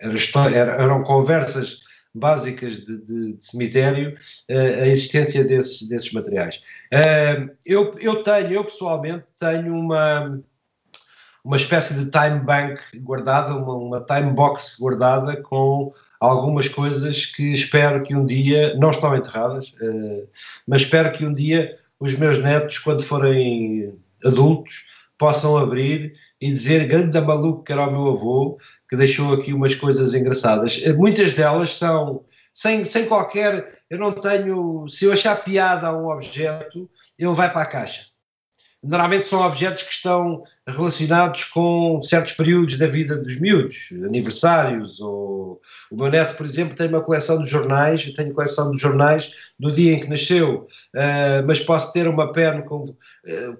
era, eram conversas básicas de, de, de cemitério uh, a existência desses, desses materiais. Uh, eu, eu tenho, eu pessoalmente tenho uma, uma espécie de time bank guardada, uma, uma time box guardada com algumas coisas que espero que um dia, não estão enterradas, uh, mas espero que um dia os meus netos, quando forem adultos, possam abrir e dizer grande maluco que era o meu avô, que deixou aqui umas coisas engraçadas. Eh, muitas delas são sem, sem qualquer. Eu não tenho. Se eu achar piada a um objeto, ele vai para a caixa. Normalmente são objetos que estão relacionados com certos períodos da vida dos miúdos, aniversários, ou o meu neto, por exemplo, tem uma coleção de jornais, eu tenho coleção de jornais do dia em que nasceu, uh, mas posso ter uma pen com, uh,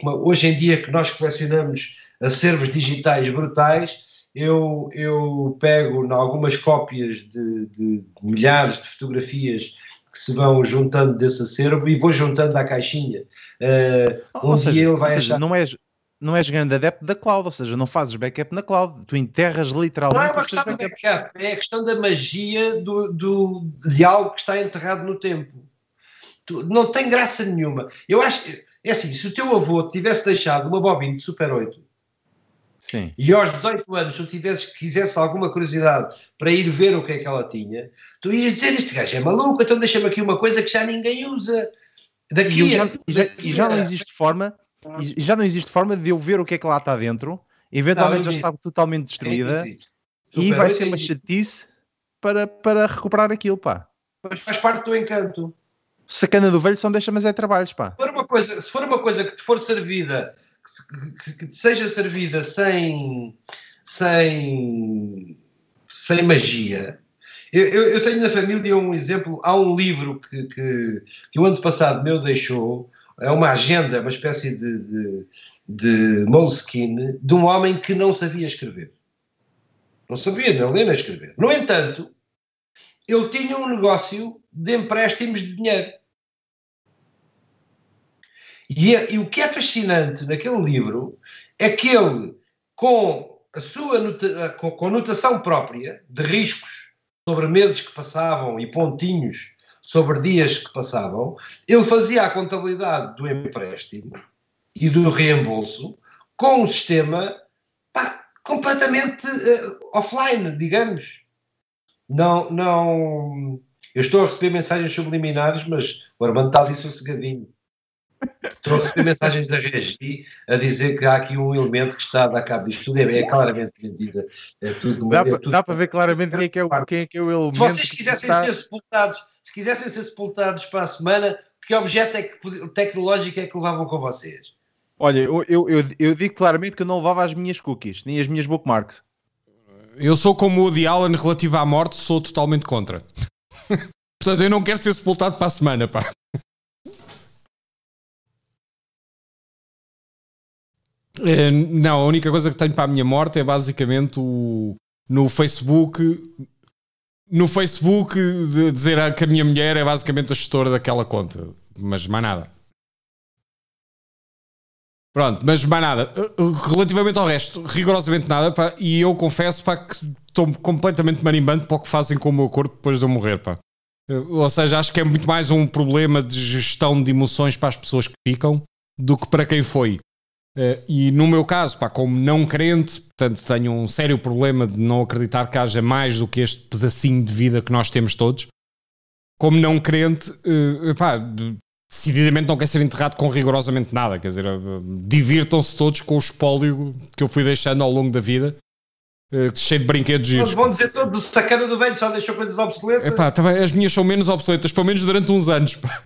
uma, hoje em dia que nós colecionamos acervos digitais brutais, eu, eu pego em algumas cópias de, de, milhares de fotografias que se vão juntando desse acervo e vou juntando à caixinha. Uh, um seja, dia ele vai seja, achar... não és não és grande adepto da cloud, ou seja, não fazes backup na cloud, tu enterras literalmente. Não é uma questão de backup, é a questão da magia do, do, de algo que está enterrado no tempo. Tu, não tem graça nenhuma. Eu acho que, é assim, se o teu avô tivesse deixado uma bobina de Super 8 Sim. e aos 18 anos tu tivesses, quisesse alguma curiosidade para ir ver o que é que ela tinha, tu ias dizer: Este gajo é maluco, então deixa-me aqui uma coisa que já ninguém usa. Daqui, E, a, já, e já- daqui e já não existe forma, e já não existe forma de eu ver o que é que lá está dentro, eventualmente Não, já está totalmente É destruída impossível. e vai 8 ser é uma chatice para, para recuperar aquilo, pá. Mas faz parte do encanto. Sacana do velho só deixa, mas é trabalhos, pá. Se for uma coisa, se for uma coisa que te for servida, que, seja servida sem, sem, sem magia. Eu, eu- eu tenho na família um exemplo, há um livro que, que, que o ano passado meu deixou, é uma agenda, uma espécie de, de, de Moleskine, de um homem que não sabia escrever. Não sabia nem ler nem escrever. No entanto, ele tinha um negócio de empréstimos de dinheiro. E, e o que é fascinante naquele livro é que ele, com a sua com, com notação própria de riscos sobre meses que passavam e pontinhos sobre dias que passavam, ele fazia a contabilidade do empréstimo e do reembolso com um sistema pá, completamente eh, offline, digamos. Não, não. Eu estou a receber mensagens subliminares, mas o Armando está ali sossegadinho. Estou a receber mensagens da Regi a dizer que há aqui um elemento que está a dar cabo disto tudo. É, é claramente mentira. É tudo, Dá, é tudo- dá para ver claramente quem é que é o, quem é, que é o elemento. Se vocês que quisessem está- ser sepultados, se quisessem ser sepultados para a semana, que objeto é que, tecnológico é que levavam com vocês? Olha, eu, eu, eu, eu digo claramente que eu não levava as minhas cookies, nem as minhas bookmarks. Eu sou como o Woody Allen relativo à morte, sou totalmente contra. Portanto, eu não quero ser sepultado para a semana, pá. Não, a única coisa que tenho para a minha morte é basicamente o, no Facebook. No Facebook, dizer que a minha mulher é basicamente a gestora daquela conta. Mas mais nada. Pronto, mas mais nada. Uh, Relativamente ao resto, rigorosamente nada. pá, e eu confesso pá, que estou completamente marimbando para o que fazem com o meu corpo depois de eu morrer. Pá. Ou seja, acho que é muito mais um problema de gestão de emoções para as pessoas que ficam do que para quem foi. Uh, e no meu caso, pá, como não crente, portanto, tenho um sério problema de não acreditar que haja mais do que este pedacinho de vida que nós temos todos. Como não crente, uh, pá, de- decididamente não quer ser enterrado com rigorosamente nada. Quer dizer, uh, divirtam-se todos com o espólio que eu fui deixando ao longo da vida, uh, cheio de brinquedos giros. Vão dizer todos, sacana do velho só deixou coisas obsoletas. Epá, as minhas são menos obsoletas, pelo menos durante uns anos. pá.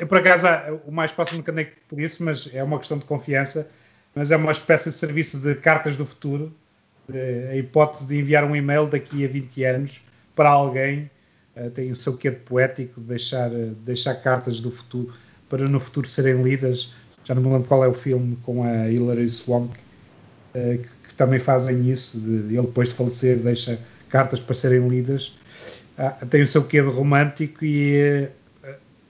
Eu, por- acaso, o mais próximo que andei por isso, mas é uma questão de confiança, mas é uma espécie de serviço de cartas do futuro, eh, a hipótese de enviar um e-mail daqui a 20 anos para alguém, eh, tem o seu quê de poético, de deixar, eh, deixar cartas do futuro para no futuro serem lidas. Já não me lembro qual é o filme com a Hilary Swank, eh, que, que também fazem isso, de, ele depois de falecer deixa cartas para serem lidas. Ah, tem o seu quê de romântico e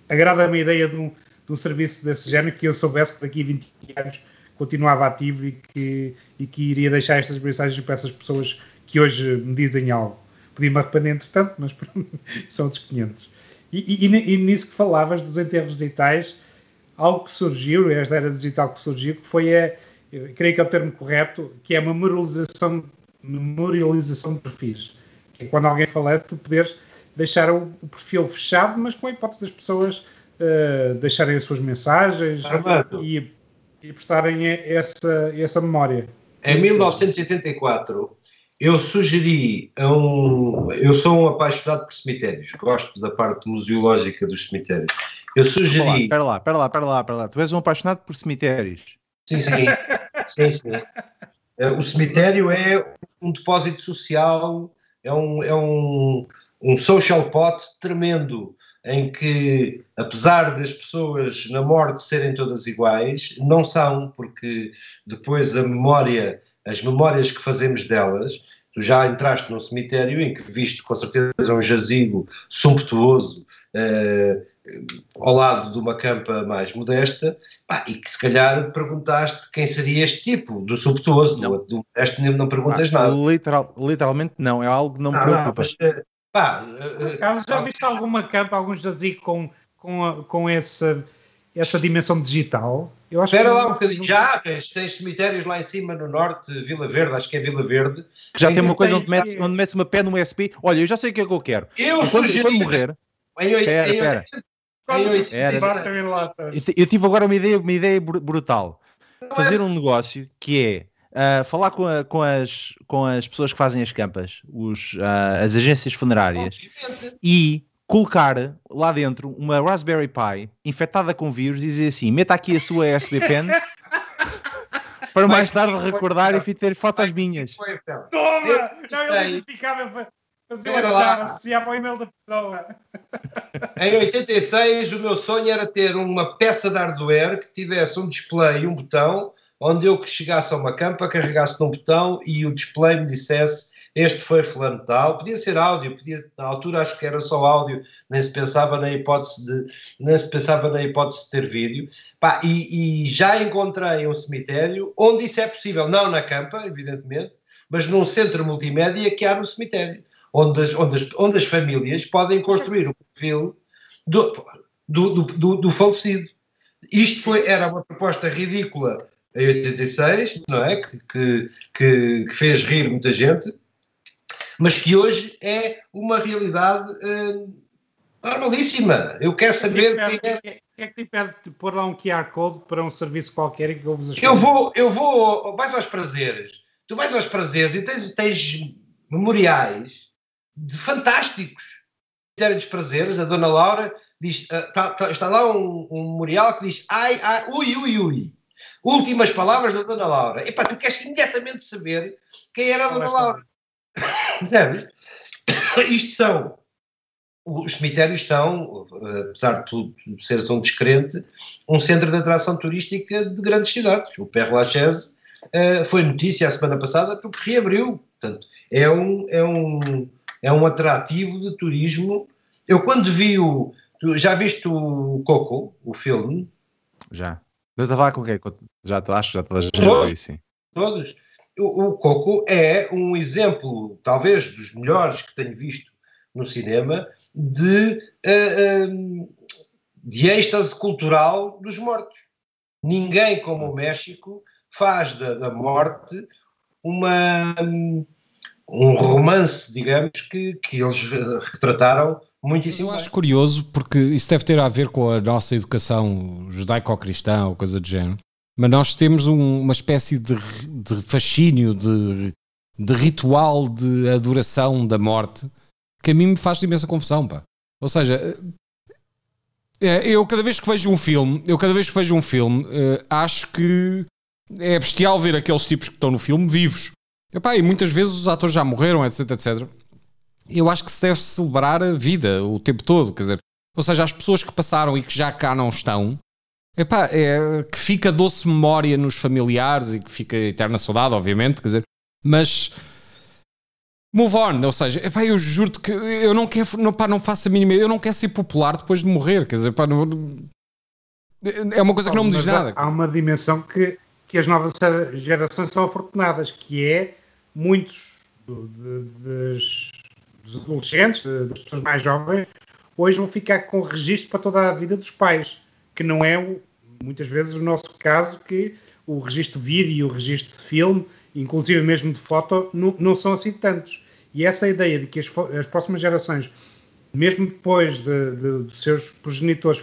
agrada-me a ideia de um, de um serviço desse género que eu soubesse que daqui a 20 anos continuava ativo e que, e que iria deixar estas mensagens para essas pessoas que hoje me dizem algo. Podia-me arrepender, entretanto, mas são outros 500. E, e, e nisso que falavas dos enterros digitais, algo que surgiu, esta era digital que surgiu, que foi a, creio que é o termo correto, que é a memorialização, memorialização de perfis. Que é quando alguém falece, tu poderes deixar o, o perfil fechado, mas com a hipótese das pessoas uh, deixarem as suas mensagens Armando. e, e prestarem essa, essa memória. Em 1984, eu sugeri a um. Eu sou um apaixonado por cemitérios, gosto da parte museológica dos cemitérios. Eu sugeri. Espera lá, espera lá, espera lá, espera lá. Tu és um apaixonado por cemitérios. Sim, sim. sim, sim. Eh, o cemitério é um depósito social, é um, é um, um social pot tremendo, em que, apesar das pessoas na morte serem todas iguais, não são, porque depois a memória, as memórias que fazemos delas, tu já entraste num cemitério em que viste com certeza um jazigo sumptuoso, uh, ao lado de uma campa mais modesta, pá, e que se calhar perguntaste quem seria este tipo, do subtuoso, do, do modesto não, não perguntas ah, nada. Literal, literalmente não, é algo que não me preocupa. Não, mas, pá, uh, já viste alguma campa, algum jazigo com, com, com essa, essa dimensão digital? Eu acho Espera lá um bocadinho, já tens, tens cemitérios lá em cima no norte, Vila Verde, acho que é Vila Verde. Já tem uma coisa onde metes, onde metes uma pé no USB. Olha, eu já sei o que é que eu quero. Eu quando, sugeri... quando morrer. Em, espera, espera. Eu tive agora uma ideia, uma ideia brutal. Fazer um negócio que é uh, falar com, a, com, as, com as pessoas que fazem as campas, os, uh, as agências funerárias, e colocar lá dentro uma Raspberry Pi infectada com vírus e dizer assim: meta aqui a sua USB Pen para mais tarde recordar e ter fotos minhas. Toma! Não, eu identificava Fazer lá. associar para o e-mail da pessoa. Em 86, o meu sonho era ter uma peça de hardware que tivesse um display e um botão, onde eu que chegasse a uma campa, carregasse num botão e o display me dissesse este foi fulano tal, podia ser áudio, podia, na altura acho que era só áudio, nem se pensava na hipótese de, nem se pensava na hipótese de ter vídeo, Pá, e, e já encontrei um cemitério onde isso é possível, não na campa, evidentemente, mas num centro multimédia que há no cemitério onde as, onde as, onde as famílias podem construir o perfil do, do, do, do, falecido. Isto foi, era uma proposta ridícula em 86, não é? Que, que, que, que fez rir muita gente, mas que hoje é uma realidade hum, normalíssima. Eu quero saber quem é. Quem é que te impede de pôr lá um QR Code para um serviço qualquer e que ouves as Eu vou, eu vou, vais aos prazeres. Tu vais aos prazeres e tens, tens memoriais de fantásticos. Cemitério dos Prazeres, a Dona Laura diz, uh, tá, tá, está lá um, um, memorial que diz ai, ai, ui, ui, ui. Últimas palavras da Dona Laura. Epá, tu queres imediatamente saber quem era a Dona Laura. Percebes? Isto são. Os cemitérios são, apesar de tudo seres um descrente, um centro de atração turística de grandes cidades. O Père Lachaise uh, foi notícia a semana passada porque reabriu. Portanto, é um, é um, é um atrativo de turismo. Eu quando vi o. Já viste o Coco, o filme? Já. Mas a falar com quem? Já acho que já toda a gente já sim. Todos. O, o Coco é um exemplo, talvez, dos melhores que tenho visto no cinema, de, uh, uh, de êxtase cultural dos mortos. Ninguém como o México faz da, da morte uma, um romance, digamos, que, que eles retrataram muitíssimo Eu acho bem. curioso porque isso deve ter a ver com a nossa educação judaico-cristã ou coisa do género, mas nós temos um, uma espécie de, de fascínio, de, de ritual de adoração da morte que a mim me faz imensa confusão, pá. Ou seja, é, eu cada vez que vejo um filme, eu cada vez que vejo um filme, uh, acho que é bestial ver aqueles tipos que estão no filme vivos. Epá, e muitas vezes os atores já morreram, etc, etc. Eu acho que se deve celebrar a vida o tempo todo, quer dizer, ou seja, as pessoas que passaram e que já cá não estão, epá, é, que fica doce memória nos familiares e que fica eterna saudade, obviamente, quer dizer, mas move on, ou seja, epá, eu juro-te que eu não quero, não, pá, não faço a mínima, eu não quero ser popular depois de morrer, quer dizer, pá, não, é uma coisa que não me diz nada. Há uma dimensão que, que as novas gerações são afortunadas, que é muitos dos, dos adolescentes, das pessoas mais jovens, hoje vão ficar com registro para toda a vida dos pais, que não é muitas vezes o nosso caso, que o registro de vídeo o registro de filme, inclusive mesmo de foto, não, não são assim tantos. E essa ideia de que as, as próximas gerações, mesmo depois de, de, de seus progenitores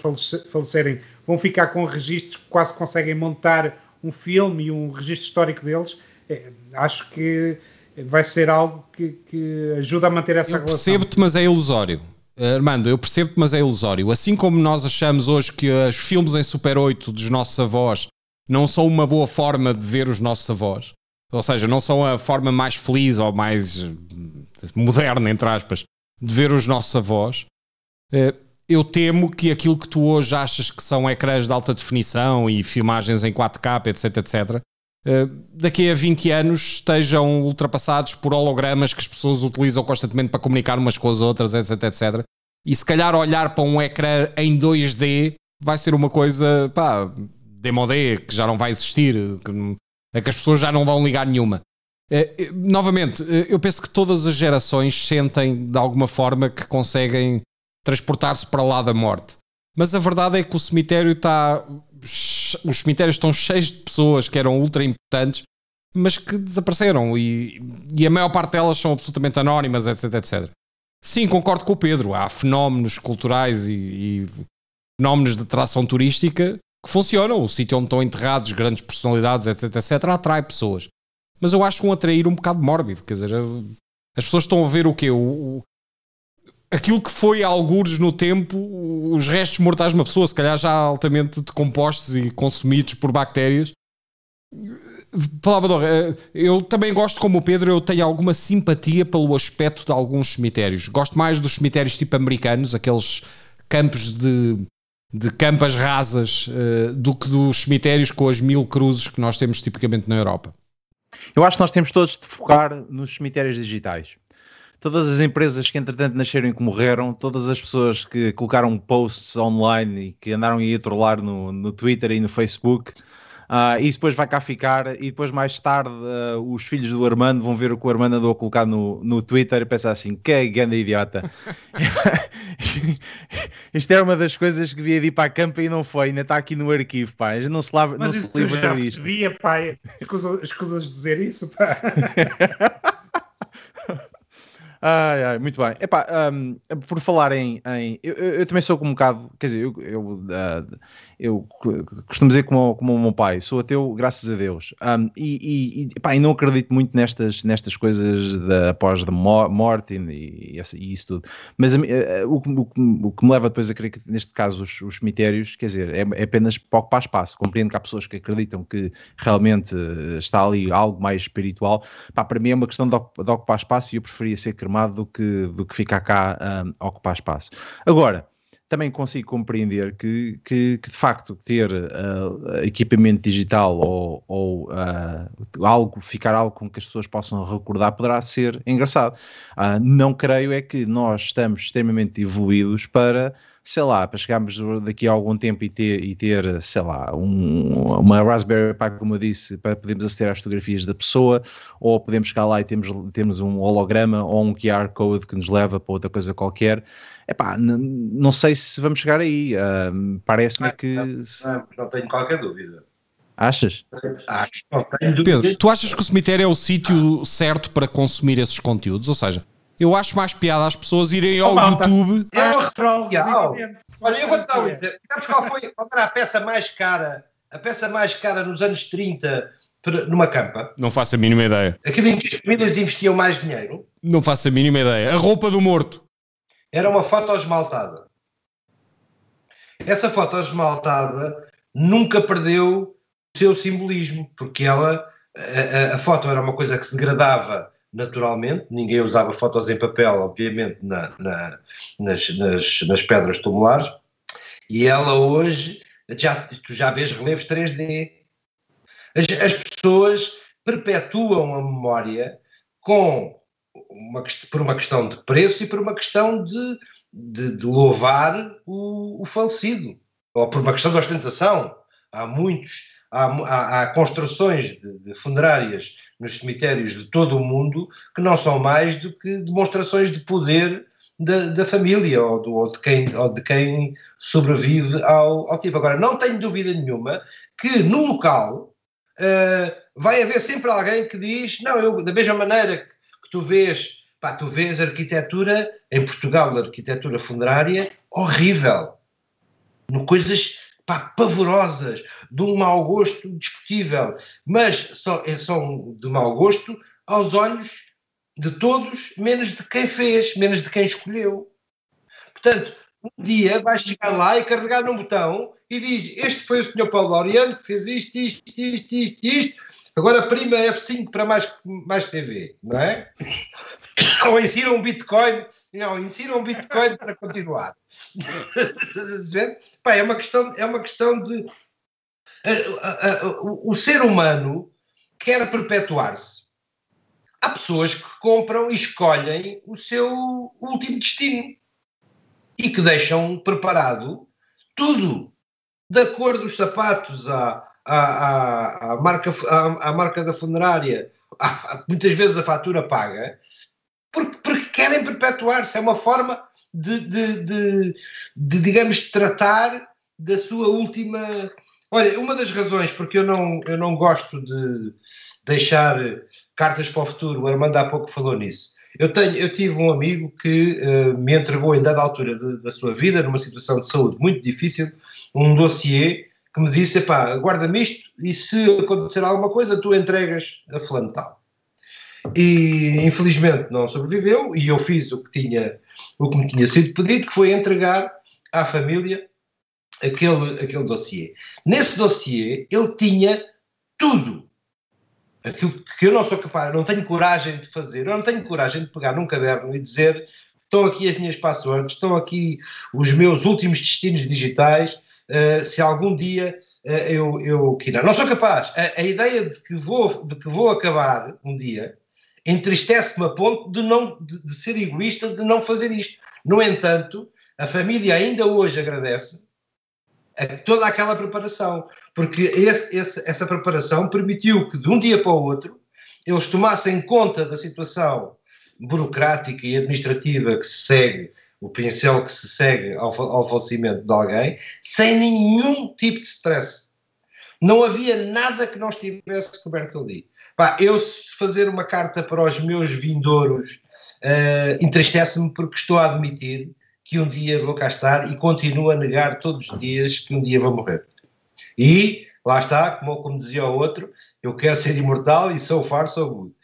falecerem, vão ficar com registros que quase conseguem montar um filme e um registro histórico deles, é, acho que vai ser algo que, que ajuda a manter essa eu relação. Percebo-te, mas é ilusório. Armando, eu percebo-te, mas é ilusório. Assim como nós achamos hoje que os filmes em Super 8 dos nossos avós não são uma boa forma de ver os nossos avós, ou seja, não são a forma mais feliz ou mais eh, moderna, entre aspas, de ver os nossos avós, eh, eu temo que aquilo que tu hoje achas que são ecrãs de alta definição e filmagens em 4K, etc, etc, eh, daqui a 20 anos estejam ultrapassados por hologramas que as pessoas utilizam constantemente para comunicar umas com as outras, etc, etc. E se calhar olhar para um ecrã em 2D vai ser uma coisa, pá, demodé, que já não vai existir, que, a que as pessoas já não vão ligar nenhuma. É, novamente, eu penso que todas as gerações sentem de alguma forma que conseguem transportar-se para lá da morte. Mas a verdade é que o cemitério está os cemitérios estão cheios de pessoas que eram ultra importantes, mas que desapareceram e, e a maior parte delas são absolutamente anónimas, etc, etc. Sim, concordo com o Pedro. Há fenómenos culturais e, e fenómenos de atração turística que funcionam. O sítio onde estão enterrados grandes personalidades, etc, etc, atrai pessoas. Mas eu acho um atrair um bocado mórbido. Quer dizer, as pessoas estão a ver o quê? O, aquilo que foi algures no tempo, os restos mortais de uma pessoa, se calhar já altamente decompostos e consumidos por bactérias. Palavra de eh, eu também gosto, como o Pedro, eu tenho alguma simpatia pelo aspecto de alguns cemitérios. Gosto mais dos cemitérios tipo americanos, aqueles campos de, de campas rasas, uh, do que dos cemitérios com as mil cruzes que nós temos tipicamente na Europa. Eu acho que nós temos todos de focar nos cemitérios digitais todas as empresas que entretanto nasceram e que morreram, todas as pessoas que colocaram posts online e que andaram a trollar no, no Twitter e no Facebook, uh, isso depois vai cá ficar e depois mais tarde uh, os filhos do Armando vão ver o que o Armando andou a colocar no, no Twitter e pensar assim, que grande idiota. Isto era uma das coisas que devia ir para a campa e não foi, ainda está aqui no arquivo, pá. Não se lava, Mas não isso se livra já disto. Devia, pá. Escusas de dizer isso, pá. Ai, ai, muito bem. Epá, um, por falar em. em eu, eu, também sou como um bocado. Quer dizer, eu, eu, uh, eu costumo dizer como, como o meu pai, sou ateu, graças a Deus. Um, e, e, epá, e não acredito muito nestas, nestas coisas da, após da morte e, e, isso tudo. Mas uh, o, o, o, que me leva depois a crer que, neste caso, os, os cemitérios, quer dizer, é, é apenas para ocupar espaço. Compreendo que há pessoas que acreditam que realmente está ali algo mais espiritual. Epá, para mim é uma questão de, de ocupar espaço e eu preferia ser cremado do que, do que ficar cá um, a ocupar espaço. Agora, também consigo compreender que, que, que de facto ter uh, equipamento digital ou, ou uh, algo, ficar algo com que as pessoas possam recordar poderá ser engraçado. Uh, não creio é que nós estamos extremamente evoluídos para sei lá, para chegarmos daqui a algum tempo e ter, e ter sei lá, um, uma Raspberry Pi, como eu disse, para podermos aceder às fotografias da pessoa, ou podemos chegar lá e temos, temos um holograma ou um QR Code que nos leva para outra coisa qualquer. Epá, não sei se vamos chegar aí. Uh, Parece-me que. Não, não tenho qualquer dúvida. Achas? Acho, não tenho dúvida. Pedro, tu achas que o cemitério é o sítio certo para consumir esses conteúdos? Ou seja, eu acho mais piada as pessoas irem ao oh, YouTube. É o retrol. Olha, eu vou-te dar um exemplo. Sabes qual foi qual era a peça mais cara? A peça mais cara nos anos 30 numa campa? Não faço a mínima ideia. Aquilo em que as famílias investiam mais dinheiro? Não faço a mínima ideia. A roupa do morto. Era uma foto esmaltada. Essa foto esmaltada nunca perdeu o seu simbolismo, porque ela, a, a, a foto era uma coisa que se degradava naturalmente, ninguém usava fotos em papel, obviamente, na, na, nas, nas, nas, pedras tumulares, e ela hoje, já, tu já vês relevos 3D. As, as pessoas perpetuam a memória com uma, por uma questão de preço e por uma questão de, de, de louvar o, o falecido, ou por uma questão de ostentação. Há muitos há, há, há construções de, de, funerárias nos cemitérios de todo o mundo que não são mais do que demonstrações de poder da, da família ou, do, ou, de quem, ou de quem sobrevive ao, ao tipo. Agora, não tenho dúvida nenhuma que no local uh, vai haver sempre alguém que diz: não, eu, da mesma maneira que, que tu vês. Pá, tu vês arquitetura, em Portugal, a arquitetura funerária, horrível. Coisas pá, pavorosas, de um mau gosto discutível, mas só, é, são de mau gosto aos olhos de todos, menos de quem fez, menos de quem escolheu. Portanto, um dia vais chegar lá e carregar num botão e diz: Este foi o Sr. Paulo Laureano que fez isto, isto, isto, isto, isto. Agora prima F5 para mais, mais TV, não é? Ou insira um Bitcoin, não, insira um Bitcoin para continuar. Pá, é uma questão, é uma questão de. o ser humano quer perpetuar-se. Há pessoas que compram e escolhem o seu último destino e que deixam preparado tudo, da cor dos sapatos à, à, à, à marca, à, à, marca da funerária, muitas vezes a fatura paga, porque, porque querem perpetuar-se. É uma forma de, de, de, de, digamos, tratar da sua última. Olha, uma das razões porque eu não, eu não gosto de deixar cartas para o futuro, o Armando há pouco falou nisso. Eu, tenho, eu tive um amigo que uh, me entregou em dada altura de, da sua vida, numa situação de saúde muito difícil, um dossiê que me disse, pá, guarda-me isto e se acontecer alguma coisa tu entregas a fulano tal. E infelizmente não sobreviveu e eu fiz o que, tinha, o que me tinha sido pedido, que foi entregar à família aquele, aquele dossiê. Nesse dossiê ele tinha tudo aquilo que eu não sou capaz, não tenho coragem de fazer, eu não tenho coragem de pegar num caderno e dizer estão aqui as minhas passwords, estão aqui os meus últimos destinos digitais, uh, se algum dia uh, eu, eu quiser. Não sou capaz. A, a, ideia de que, vou, de que vou acabar um dia entristece-me a ponto de, não, de, de ser egoísta, de não fazer isto. No entanto, a família ainda hoje agradece toda aquela preparação, porque esse, esse, essa preparação permitiu que de um dia para o outro eles tomassem conta da situação burocrática e administrativa que se segue, o pincel que se segue ao, ao falecimento de alguém, sem nenhum tipo de stress. Não havia nada que não estivesse coberto ali. Pá, eu, fazer uma carta para os meus vindouros, uh, entristece-me porque estou a admitir que um dia vou cá estar e continuo a negar todos os dias que um dia vou morrer. E lá está, como, como dizia o outro, eu quero ser imortal e sou far, sou good.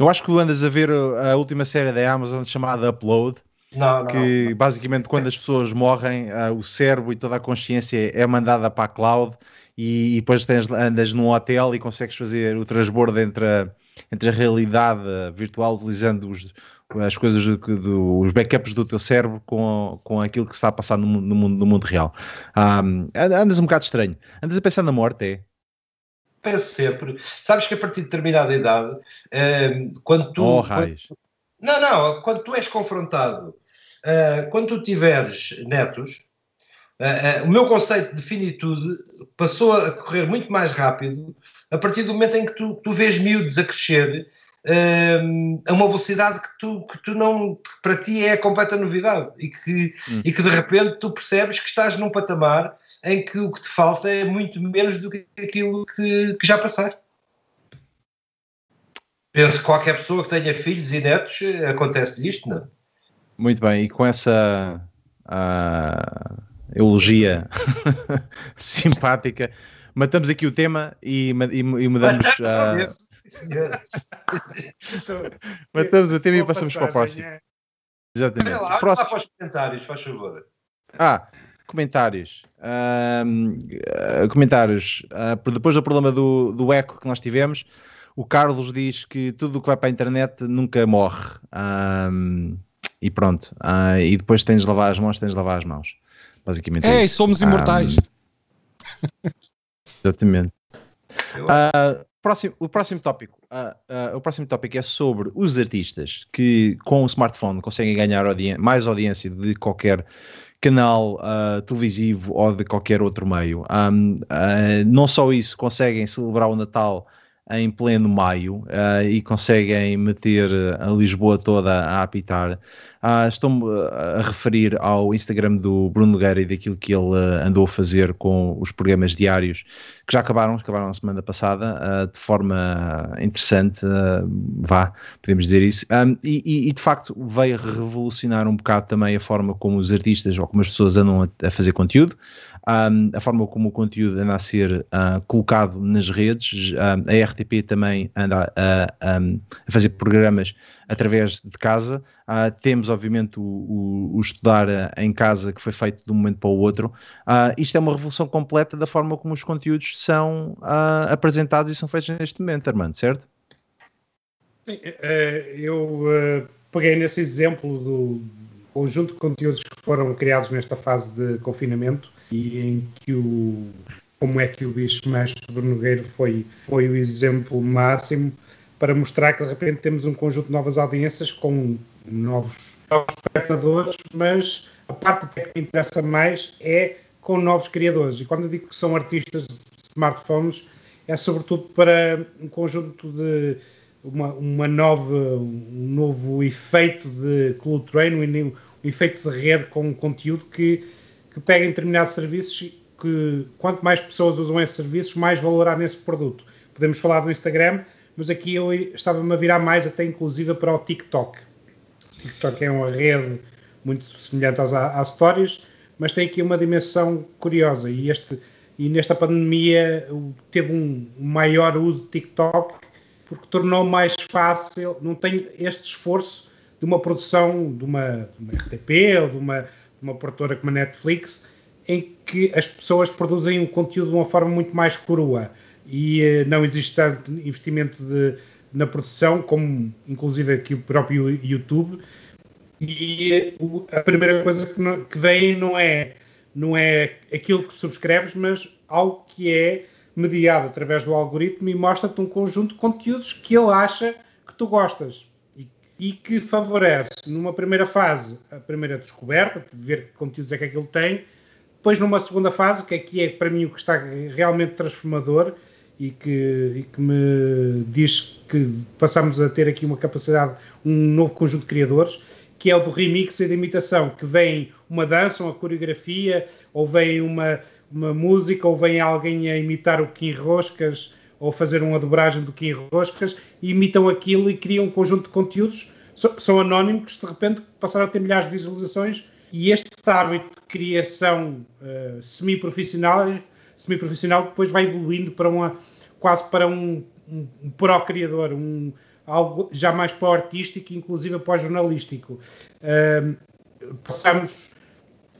Eu acho que andas a ver a última série da Amazon chamada Upload. Não, que não. basicamente quando as pessoas morrem, uh, o cérebro e toda a consciência é mandada para a cloud e, e depois tens, andas num hotel e consegues fazer o transbordo entre a, entre a realidade virtual utilizando os, as coisas, do, do, os backups do teu cérebro com, com aquilo que se está a passar no, no, mundo, no mundo real. Um, andas um bocado estranho. Andas a pensar na morte, é? Penso sempre. Sabes que a partir de determinada idade, um, quando tu. Oh. Quando, não, não, quando tu és confrontado, uh, quando tu tiveres netos, Uh, uh, o meu conceito de finitude passou a correr muito mais rápido a partir do momento em que tu, tu vês miúdos a crescer a uma velocidade que tu, que tu não, que para ti é completa novidade e que, hum. e que de repente tu percebes que estás num patamar em que o que te falta é muito menos do que aquilo que, que já passaste. Penso que qualquer pessoa que tenha filhos e netos acontece isto, não? Muito bem, e com essa uh, elogia simpática, matamos aqui o tema e, e, e mudamos. Uh, Matamos o tema e passamos para o próximo. É. Exatamente. Lá, próximo... para os comentários, faz favor. Ah, comentários. Uh, comentários. Uh, depois do problema do, do eco que nós tivemos, o Carlos diz que tudo o que vai para a internet nunca morre. Um, e pronto. Uh, e depois tens de lavar as mãos, tens de lavar as mãos. Basicamente é, é somos imortais. Um, exatamente. Uh, próximo, o próximo tópico, uh, uh, o próximo tópico é sobre os artistas que com o smartphone conseguem ganhar mais audiência de qualquer canal uh, televisivo ou de qualquer outro meio. Um, não só isso, conseguem celebrar o Natal em pleno maio uh, e conseguem meter a Lisboa toda a apitar. Uh, Estou-me a referir ao Instagram do Bruno Nogueira e daquilo que ele andou a fazer com os programas diários que já acabaram, acabaram na semana passada, uh, de forma interessante, vá, podemos dizer isso, um, e, e, de facto veio revolucionar um bocado também a forma como os artistas ou como as pessoas andam a, a fazer conteúdo. Um, a forma como o conteúdo anda a ser uh, colocado nas redes. Um, a RTP também anda a, a, a, fazer programas através de casa. Uh, temos, obviamente, o, o, o, estudar em casa que foi feito de um momento para o outro. Uh, isto é uma revolução completa da forma como os conteúdos são apresentados e são feitos neste momento, Armando, certo? Sim, eh, eu eh, peguei nesse exemplo do conjunto de conteúdos que foram criados nesta fase de confinamento e em que o como é que o bicho mestre Bruno Nogueiro foi, foi o exemplo máximo para mostrar que de repente temos um conjunto de novas audiências com novos, novos espectadores, mas a parte que me interessa mais é com novos criadores. E quando eu digo que são artistas de smartphones, é sobretudo para um conjunto de uma, uma nova, um novo efeito de Clue Train, um, um efeito de rede com conteúdo que que determinados serviços que quanto mais pessoas usam esses serviços, mais valor há nesse produto. Podemos falar do Instagram, mas aqui eu estava-me a virar mais até inclusive para o TikTok. O TikTok é uma rede muito semelhante às, às stories, mas tem aqui uma dimensão curiosa e, este, e nesta pandemia teve um maior uso de TikTok porque tornou mais fácil, não tem este esforço de uma produção de uma, de uma RTP ou de uma uma produtora como a Netflix, em que as pessoas produzem o conteúdo de uma forma muito mais crua. E uh, não existe tanto investimento de, na produção, como inclusive aqui o próprio YouTube. E uh, a primeira coisa que, não, que vem não é, não é aquilo que subscreves, mas algo que é mediado através do algoritmo e mostra-te um conjunto de conteúdos que ele acha que tu gostas e que favorece, numa primeira fase, a primeira descoberta, ver que conteúdos é que aquilo tem, depois numa segunda fase, que aqui é para mim o que está realmente transformador e que, e que me diz que passamos a ter aqui uma capacidade, um novo conjunto de criadores, que é o do remix e da imitação, que vem uma dança, uma coreografia, ou vem uma, uma música, ou vem alguém a imitar o Kim Roscas, ou fazer uma dobragem do Kim Roscas, e imitam aquilo e criam um conjunto de conteúdos, são anónimos, de repente passaram a ter milhares de visualizações, e este hábito de criação uh, semi-profissional semi-profissional depois vai evoluindo para uma quase para um, um, um pró-criador, um, algo já mais para o artístico, inclusive para o jornalístico. Uh, passamos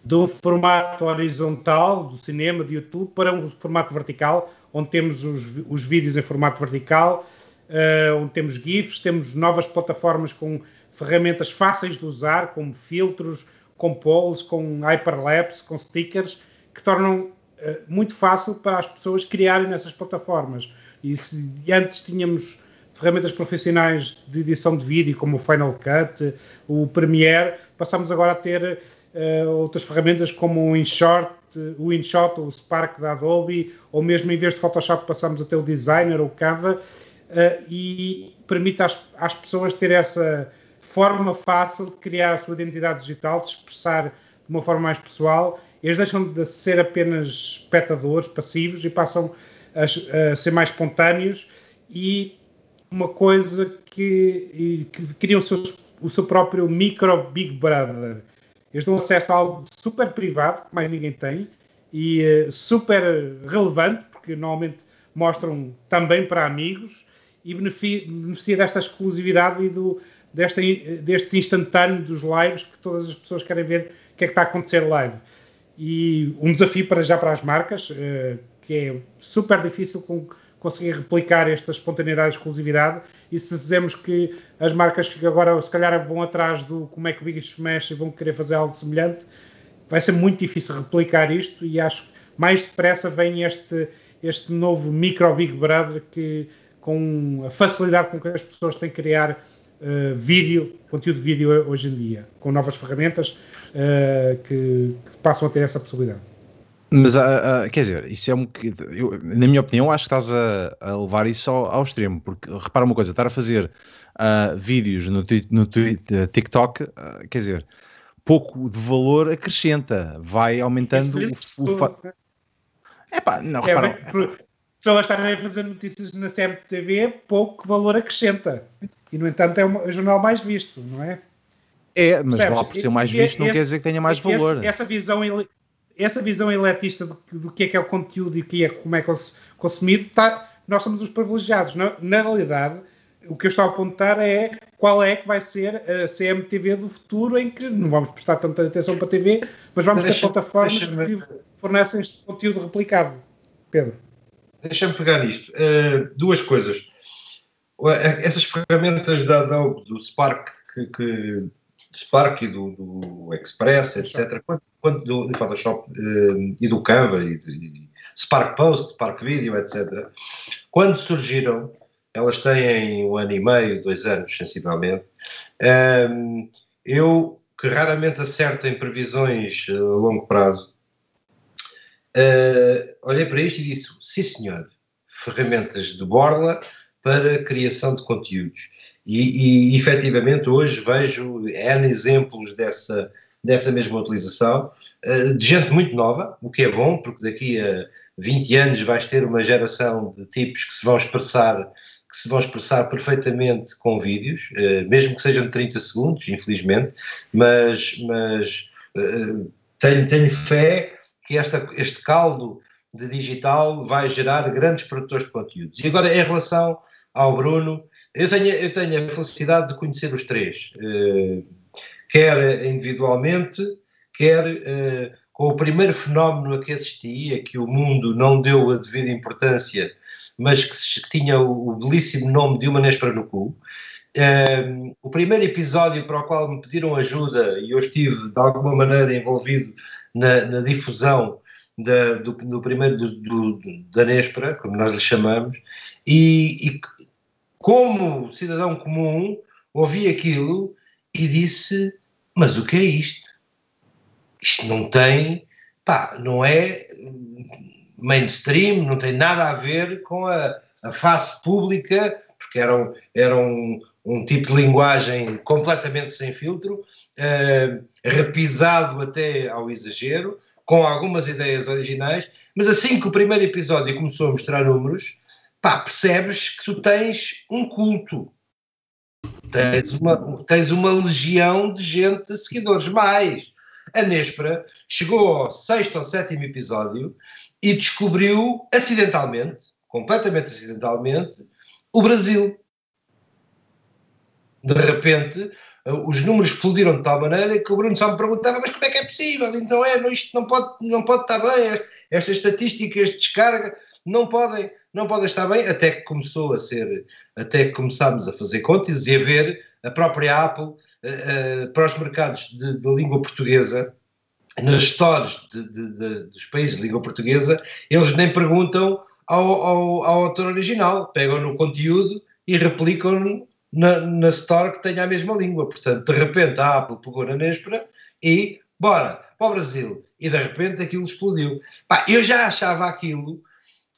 de um formato horizontal do cinema, de YouTube, para um formato vertical, onde temos os, os vídeos em formato vertical, uh, onde temos GIFs, temos novas plataformas com ferramentas fáceis de usar, como filtros, com polls, com hyperlapse, com stickers, que tornam uh, muito fácil para as pessoas criarem nessas plataformas. E se antes tínhamos ferramentas profissionais de edição de vídeo, como o Final Cut, o Premiere, passamos agora a ter uh, outras ferramentas como o InShot, o InShot, o Spark da Adobe, ou mesmo em vez de Photoshop passamos a ter o Designer ou o Canva, uh, e permite às, às pessoas ter essa forma fácil de criar a sua identidade digital, de expressar de uma forma mais pessoal. Eles deixam de ser apenas espectadores passivos e passam a, a ser mais espontâneos e uma coisa que, que criam o seu, o seu próprio micro Big Brother. Eles dão acesso a algo super privado, que mais ninguém tem, e uh, super relevante, porque normalmente mostram também para amigos, e beneficia, beneficia desta exclusividade e do, desta, deste instantâneo dos lives que todas as pessoas querem ver o que é que está a acontecer live. E um desafio para já para as marcas, uh, que é super difícil com, conseguir replicar esta espontaneidade e exclusividade. E se dizemos que as marcas que agora se calhar vão atrás do como é que o Big Smash e vão querer fazer algo semelhante, vai ser muito difícil replicar isto e acho que mais depressa vem este, este novo micro Big Brother que com a facilidade com que as pessoas têm que criar uh, vídeo, conteúdo de vídeo hoje em dia, com novas ferramentas uh, que, que, passam a ter essa possibilidade. Mas, uh, quer dizer, isso é um eu, na minha opinião, acho que estás a, a levar isso ao, ao, extremo, porque repara uma coisa, estar a fazer vídeos no, no TikTok, quer dizer, pouco de valor acrescenta, vai aumentando o, o fa... Epá, não, é, repara, pessoas estarem a fazer notícias na CMTV, pouco valor acrescenta. E, no entanto, é o jornal mais visto, não é? É, mas lá por ser mais visto não quer dizer que tenha mais valor. essa visão, essa visão eletista do, do, que é que é o conteúdo e que é, como é consumido, tá, nós somos os privilegiados. Na, na, realidade, o que eu estou a apontar é qual é que vai ser a CMTV do futuro, em que não vamos prestar tanta atenção para a TV, mas vamos ter plataformas que fornecem este conteúdo replicado. Pedro. Deixa-me pegar nisto. Uh, duas coisas. Essas ferramentas da, da, do Spark, que, que, do Spark e do, do Express, etc., quanto, quanto do, do Photoshop uh, e do Canva, e, e Spark Post, Spark Video, etc., quando surgiram, elas têm um ano e meio, dois anos, sensivelmente. Um, eu, que raramente acerto em previsões a longo prazo, uh, olhei para isto e disse: sim, senhor, ferramentas de borla para criação de conteúdos. E, e efetivamente hoje vejo N exemplos dessa, dessa mesma utilização, uh, de gente muito nova, o que é bom, porque daqui a 20 anos vais ter uma geração de tipos que se vão expressar que se vão expressar perfeitamente com vídeos, uh, mesmo que sejam de 30 segundos, infelizmente, mas, mas uh, tenho, tenho fé que esta, este caldo de digital vai gerar grandes produtores de conteúdos. E agora, em relação ao Bruno, eu tenho, eu tenho a felicidade de conhecer os três, uh, quer individualmente, quer uh, com o primeiro fenómeno a que assisti, a que o mundo não deu a devida importância, mas que, que tinha o, o, belíssimo nome de Uma Nespera no Cu. Uh, o primeiro episódio para o qual me pediram ajuda e eu estive de alguma maneira envolvido na, na difusão da, do, do, primeiro do, do, da Nespera, como nós lhe chamamos, e, e, como cidadão comum ouvi aquilo e disse: Mas o que é isto? Isto não tem, pá, não é mainstream, não tem nada a ver com a, a face pública, porque era um, era um, um tipo de linguagem completamente sem filtro, uh, repisado até ao exagero, com algumas ideias originais, mas assim que o primeiro episódio começou a mostrar números, pá, percebes que tu tens um culto. Tens uma, tens uma legião de gente, de seguidores. Mais, a Nespra chegou ao sexto ou sétimo episódio e descobriu acidentalmente, completamente acidentalmente, o Brasil. De repente, os números explodiram de tal maneira que o Bruno só me perguntava: mas como é que é possível? Não é, isto não pode, não pode estar bem, estas estatísticas de descarga não podem, não podem estar bem, até que começou a ser, até que começámos a fazer contas e a ver a própria Apple uh, uh, para os mercados de, de, língua portuguesa, nas stores de, de, dos países de língua portuguesa, eles nem perguntam ao, ao, ao autor original, pegam no conteúdo e replicam na, na store que tenha a mesma língua. Portanto, de repente a Apple pegou na Nespera e bora para o Brasil. E de repente aquilo explodiu. Pá, eu já achava aquilo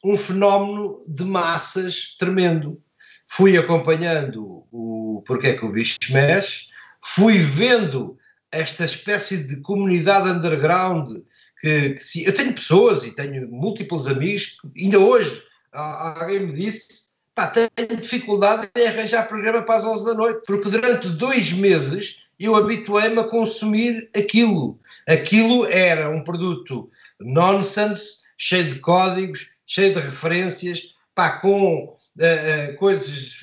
um fenómeno de massas tremendo. Fui acompanhando o Porquê é que o bicho mexe, fui vendo esta espécie de comunidade underground que, que se, eu tenho pessoas e tenho múltiplos amigos, ainda hoje alguém me disse pá, tenho dificuldade em arranjar programa para as 11 da noite, porque durante dois meses eu habituei-me a consumir aquilo. Aquilo era um produto nonsense, cheio de códigos, cheio de referências, pá, com uh, uh, coisas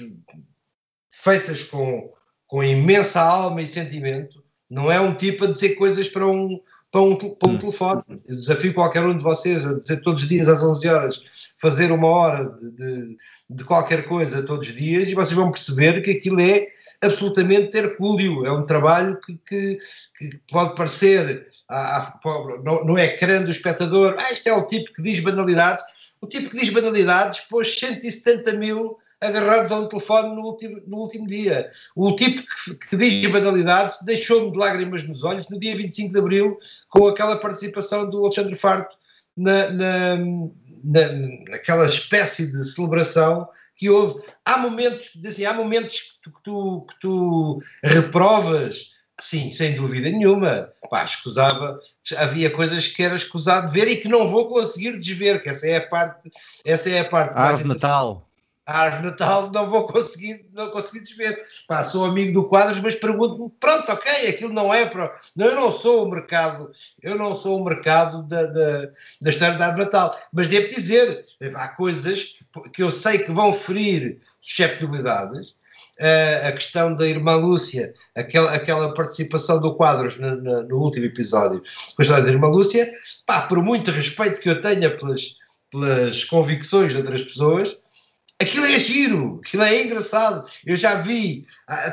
feitas com, com imensa alma e sentimento. Não é um tipo a dizer coisas para um, para um, para um hum. telefone. Eu desafio qualquer um de vocês a dizer todos os dias às 11 horas, fazer uma hora de, de, de qualquer coisa todos os dias e vocês vão perceber que aquilo é absolutamente hercúleo. É um trabalho que, que, que pode parecer ah, no, no, ecrã do espectador, ah, isto é o tipo que diz banalidades. O tipo que diz banalidades pôs 170 mil agarrados a um telefone no último, no último dia. O tipo que, que diz banalidades deixou-me de lágrimas nos olhos no dia 25 de Abril com aquela participação do Alexandre Farto na, na, na, naquela espécie de celebração que houve. Há momentos, assim, há momentos que tu, que tu reprovas Sim, sem dúvida nenhuma. Pá, escusava, havia coisas que era escusado ver e que não vou conseguir desver, que essa é a parte. Essa é a parte Árvore Natal. a árvore Natal não vou conseguir, não consegui desver. Pá, sou amigo do Quadros, mas pergunto-me, pronto, ok, aquilo não é para. Não, eu não sou o mercado, eu não sou o mercado da, da, da história da árvore Natal. Mas devo dizer, há coisas que eu sei que vão ferir susceptibilidades. A questão da irmã Lúcia, aquela, aquela participação do Quadros no, no, no último episódio, com a história da irmã Lúcia, pá, por muito respeito que eu tenha pelas, pelas convicções de outras pessoas, aquilo é giro, aquilo é engraçado. Eu já vi,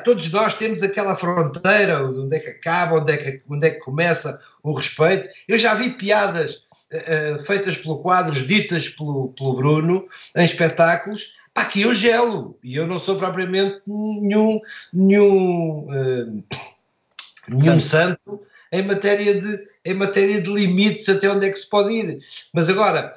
todos nós temos aquela fronteira, onde é que acaba, onde é que, onde é que começa o respeito. Eu já vi piadas uh, feitas pelo Quadros, ditas pelo, pelo Bruno, em espetáculos, pá, que eu gelo, e eu não sou propriamente nenhum, nenhum, uh, nenhum santo. santo em matéria, de, em matéria de limites até onde é que se pode ir. Mas agora,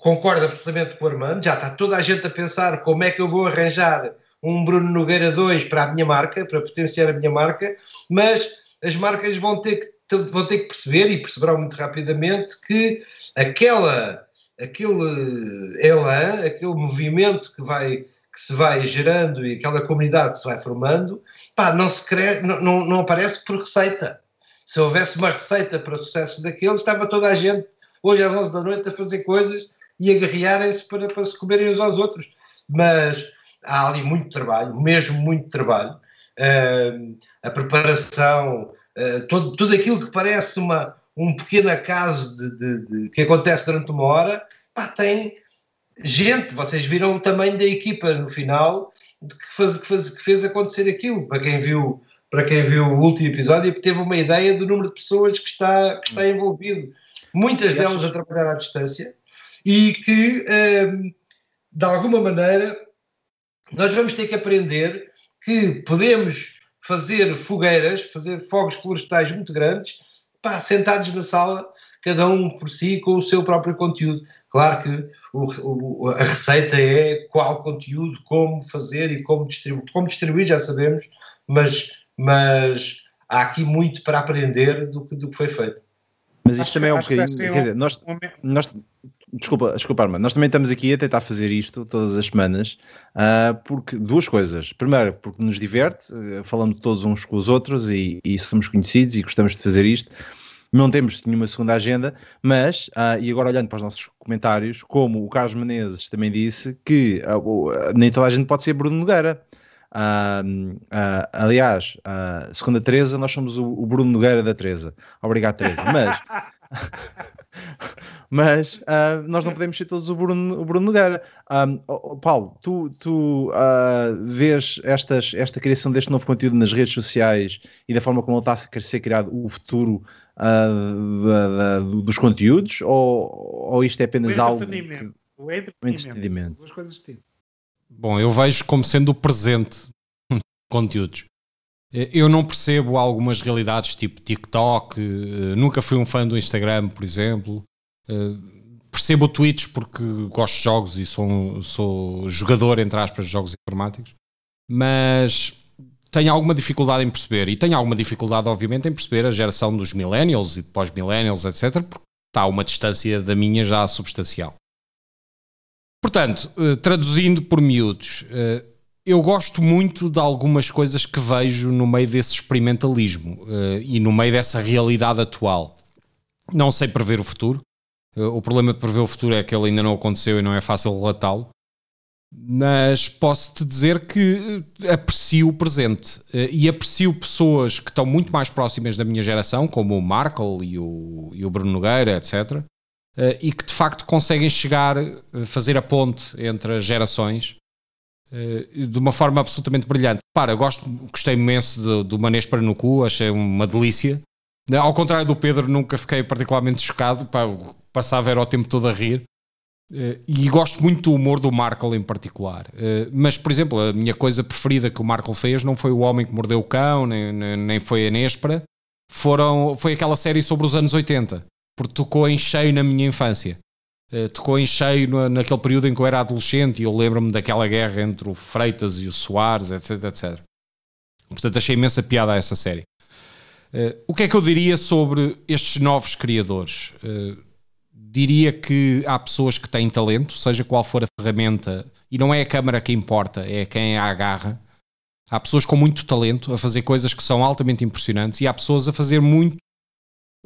concordo absolutamente com o Armando, já está toda a gente a pensar como é que eu vou arranjar um Bruno Nogueira 2 para a minha marca, para potenciar a minha marca, mas as marcas vão ter que, vão ter que perceber, e perceberão muito rapidamente, que aquela, aquele elan, aquele movimento que vai que se vai gerando e aquela comunidade que se vai formando, pá, não, se cre... não, não, não aparece por receita. Se houvesse uma receita para o sucesso daqueles, estava toda a gente hoje às 11 da noite a fazer coisas e a guerrearem-se para, para se comerem uns aos outros. Mas há ali muito trabalho, mesmo muito trabalho. Uh, a preparação, uh, todo, tudo aquilo que parece uma, um pequeno acaso de, de, de, que acontece durante uma hora, pá, tem gente, vocês viram o tamanho da equipa no final que, faz, que, faz, que fez acontecer aquilo, para quem viu para quem viu o último episódio, teve uma ideia do número de pessoas que está, que está envolvido. Muitas delas a trabalhar à distância, e que, um, de alguma maneira, nós vamos ter que aprender que podemos fazer fogueiras, fazer fogos florestais muito grandes, pá, sentados na sala, cada um por si, com o seu próprio conteúdo. Claro que o, o, a receita é qual conteúdo, como fazer e como distribuir. Como distribuir já sabemos, mas, mas há aqui muito para aprender do que, do que foi feito. Mas isto acho também é um bocadinho. Quer dizer, nós, nós, desculpa, desculpa, Armando, nós também estamos aqui a tentar fazer isto todas as semanas, uh, porque duas coisas. Primeiro, porque nos diverte, uh, falando todos uns com os outros e, e, somos conhecidos e gostamos de fazer isto. Não temos nenhuma segunda agenda, mas, uh, e agora olhando para os nossos comentários, como o Carlos Menezes também disse, que nem toda a gente pode ser Bruno Nogueira. Aliás, segundo a Teresa, nós somos o, o, Bruno Nogueira da Teresa. Obrigado, Teresa. Mas, mas nós não podemos ser todos o Bruno, o Bruno Nogueira. Oh, Paulo, tu, tu vês estas, esta criação deste novo conteúdo nas redes sociais e da forma como ele está a ser criado o futuro da, da, dos conteúdos? Ou, ou isto é apenas algo. Que... O entretenimento. O entretenimento. Duas coisas distintas. Bom, eu vejo como sendo o presente de conteúdos. Eu não percebo algumas realidades tipo TikTok, eh, nunca fui um fã do Instagram, por exemplo. Eh, percebo Twitch porque gosto de jogos e sou, sou jogador, entre aspas, de jogos informáticos, mas tenho alguma dificuldade em perceber, e tenho alguma dificuldade, obviamente, em perceber a geração dos millennials e pós-millennials, etc., porque está a uma distância da minha já substancial. Portanto, traduzindo por miúdos, eu gosto muito de algumas coisas que vejo no meio desse experimentalismo uh, e no meio dessa realidade atual. Não sei prever o futuro. o problema de prever o futuro é que ele ainda não aconteceu e não é fácil relatá-lo. Mas posso-te dizer que aprecio o presente e aprecio pessoas que estão muito mais próximas da minha geração, como o Markle e o, e o Bruno Nogueira, etc., uh, e que de facto conseguem chegar, uh, fazer a ponte entre as gerações uh, de uma forma absolutamente brilhante. Para, gosto, gostei imenso do, Manês para no cu, achei uma delícia. Ao contrário do Pedro, nunca fiquei particularmente chocado, pá, passava era o tempo todo a rir. Uh, e gosto muito do humor do Markle em particular. Mas, por exemplo, a minha coisa preferida que o Markle fez não foi o Homem que Mordeu o Cão, nem, nem, foi a Nespera, foram, foi aquela série sobre os anos 80 porque tocou em cheio na minha infância. Uh, tocou em cheio naquele período em que eu era adolescente e eu lembro-me daquela guerra entre o Freitas e o Soares, etc, etc. Portanto, achei imensa piada a essa série. Uh, o que é que eu diria sobre estes novos criadores? Uh, diria que há pessoas que têm talento, seja qual for a ferramenta e não é a câmara que importa, é quem a agarra. Há pessoas com muito talento a fazer coisas que são altamente impressionantes e há pessoas a fazer muito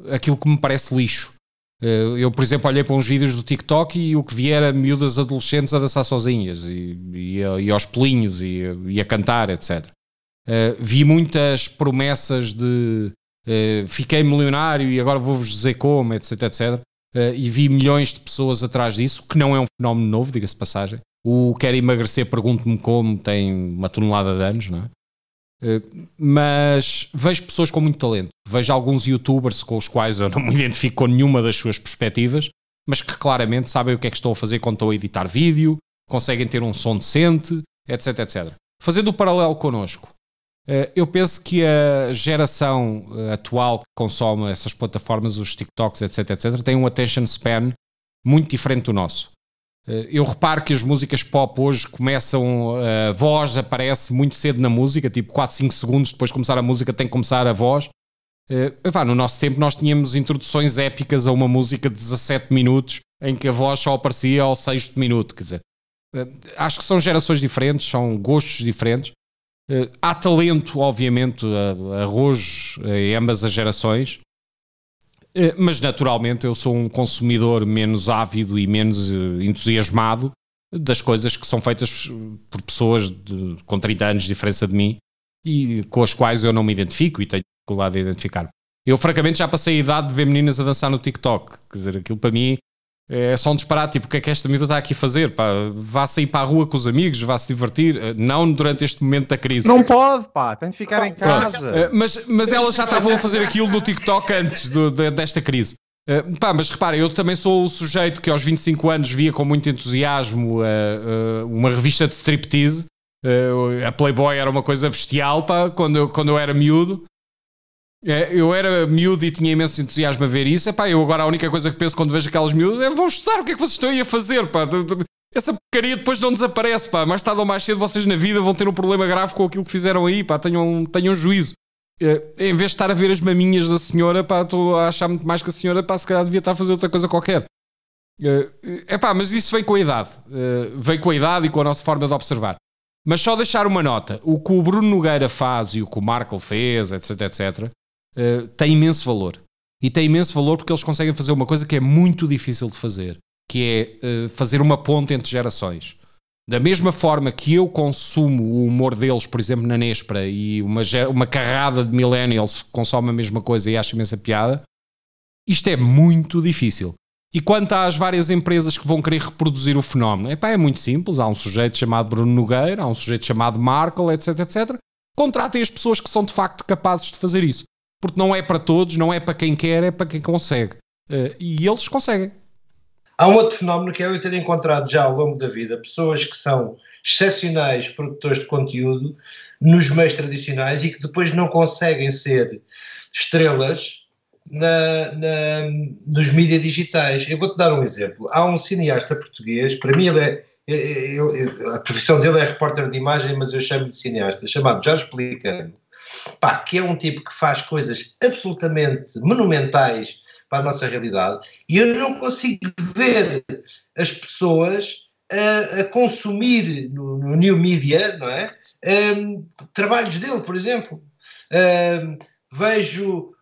aquilo que me parece lixo. Eh, eu, por exemplo, olhei para uns vídeos do TikTok e o que vier era miúdas adolescentes a dançar sozinhas e, e, e aos pelinhos e, e, a cantar, etc. Uh, eh, vi muitas promessas de uh, fiquei milionário e agora vou-vos dizer como, etc, etc. Uh, e vi milhões de pessoas atrás disso, que não é um fenómeno novo, diga-se passagem. O quer emagrecer, pergunto-me como, tem uma tonelada de anos, não é? Eh, mas vejo pessoas com muito talento. Vejo alguns youtubers com os quais eu não me identifico com nenhuma das suas perspectivas, mas que claramente sabem o que é que estão a fazer quando estão a editar vídeo, conseguem ter um som decente, etc, etc. Fazendo o paralelo connosco, eh, eu penso que a geração eh, atual que consome essas plataformas, os TikToks, etc, etc, tem um attention span muito diferente do nosso. Eh, eu reparo que as músicas pop hoje começam, a voz aparece muito cedo na música, tipo 4, 5 segundos depois de começar a música tem que começar a voz. Epá, no nosso tempo nós tínhamos introduções épicas a uma música de 17 minutos em que a voz só aparecia ao sexto minuto, quer dizer. Acho que são gerações diferentes, são gostos diferentes. Há talento, obviamente, arroz em ambas as gerações, mas naturalmente eu sou um consumidor menos ávido e menos uh, entusiasmado das coisas que são feitas por pessoas de, com 30 anos de diferença de mim e com as quais eu não me identifico e tenho dificuldade de identificar. Eu, francamente, já passei a idade de ver meninas a dançar no TikTok. Quer dizer, aquilo para mim é só um disparate, tipo, o que é que esta miúda está aqui a fazer? Pá, vá sair para a rua com os amigos, vá se divertir, eh, não durante este momento da crise. Não pode, pá, tem de ficar em casa. Eh, mas, mas elas já estavam a fazer aquilo no TikTok antes do, de, desta crise. Uh, pá, mas repara, eu também sou o sujeito que aos 25 anos via com muito entusiasmo uh, uh, uma revista de striptease. a Playboy era uma coisa bestial pá, quando, eu, quando eu era miúdo. É, eu era miúdo e tinha imenso entusiasmo a ver isso. Epá, eu agora a única coisa que penso quando vejo aquelas miúdas é vão estudar o que é que vocês estão aí a fazer. Pá. Essa porcaria depois não desaparece. Pá. Mais tarde ou mais cedo vocês na vida vão ter um problema grave com aquilo que fizeram aí. Pá. Tenham, tenham juízo. É, em vez de estar a ver as maminhas da senhora, pá, estou a achar muito mais que a senhora, pá, se calhar devia estar a fazer outra coisa qualquer. É, é pá, mas isso vem com a idade. É, vem com a idade e com a nossa forma de observar. Mas só deixar uma nota: o que o Bruno Nogueira faz e o que o Markle fez, etc, etc, uh, tem imenso valor. E tem imenso valor porque eles conseguem fazer uma coisa que é muito difícil de fazer, que é uh, fazer uma ponte entre gerações. Da mesma forma que eu consumo o humor deles, por exemplo, na Nespra, e uma, uma carrada de millennials consome a mesma coisa e acha imensa piada, isto é muito difícil. E quanto às várias empresas que vão querer reproduzir o fenómeno, epá, é muito simples. Há um sujeito chamado Bruno Nogueira, há um sujeito chamado Markle, etc, etc. Contratem as pessoas que são de facto capazes de fazer isso porque não é para todos, não é para quem quer, é para quem consegue. Uh, e eles conseguem. Há um outro fenómeno que é eu ter encontrado já ao longo da vida pessoas que são excepcionais produtores de conteúdo nos meios tradicionais e que depois não conseguem ser estrelas na, na, nos mídias digitais. Eu vou-te dar um exemplo. Há um cineasta português, para mim ele é, ele, a profissão dele é repórter de imagem, mas eu chamo de cineasta, chamado Jorge Pelicano pá, que é um tipo que faz coisas absolutamente monumentais para a nossa realidade, e eu não consigo ver as pessoas a, a consumir no, no, new media, não é? Um, trabalhos dele, por exemplo. Um, vejo,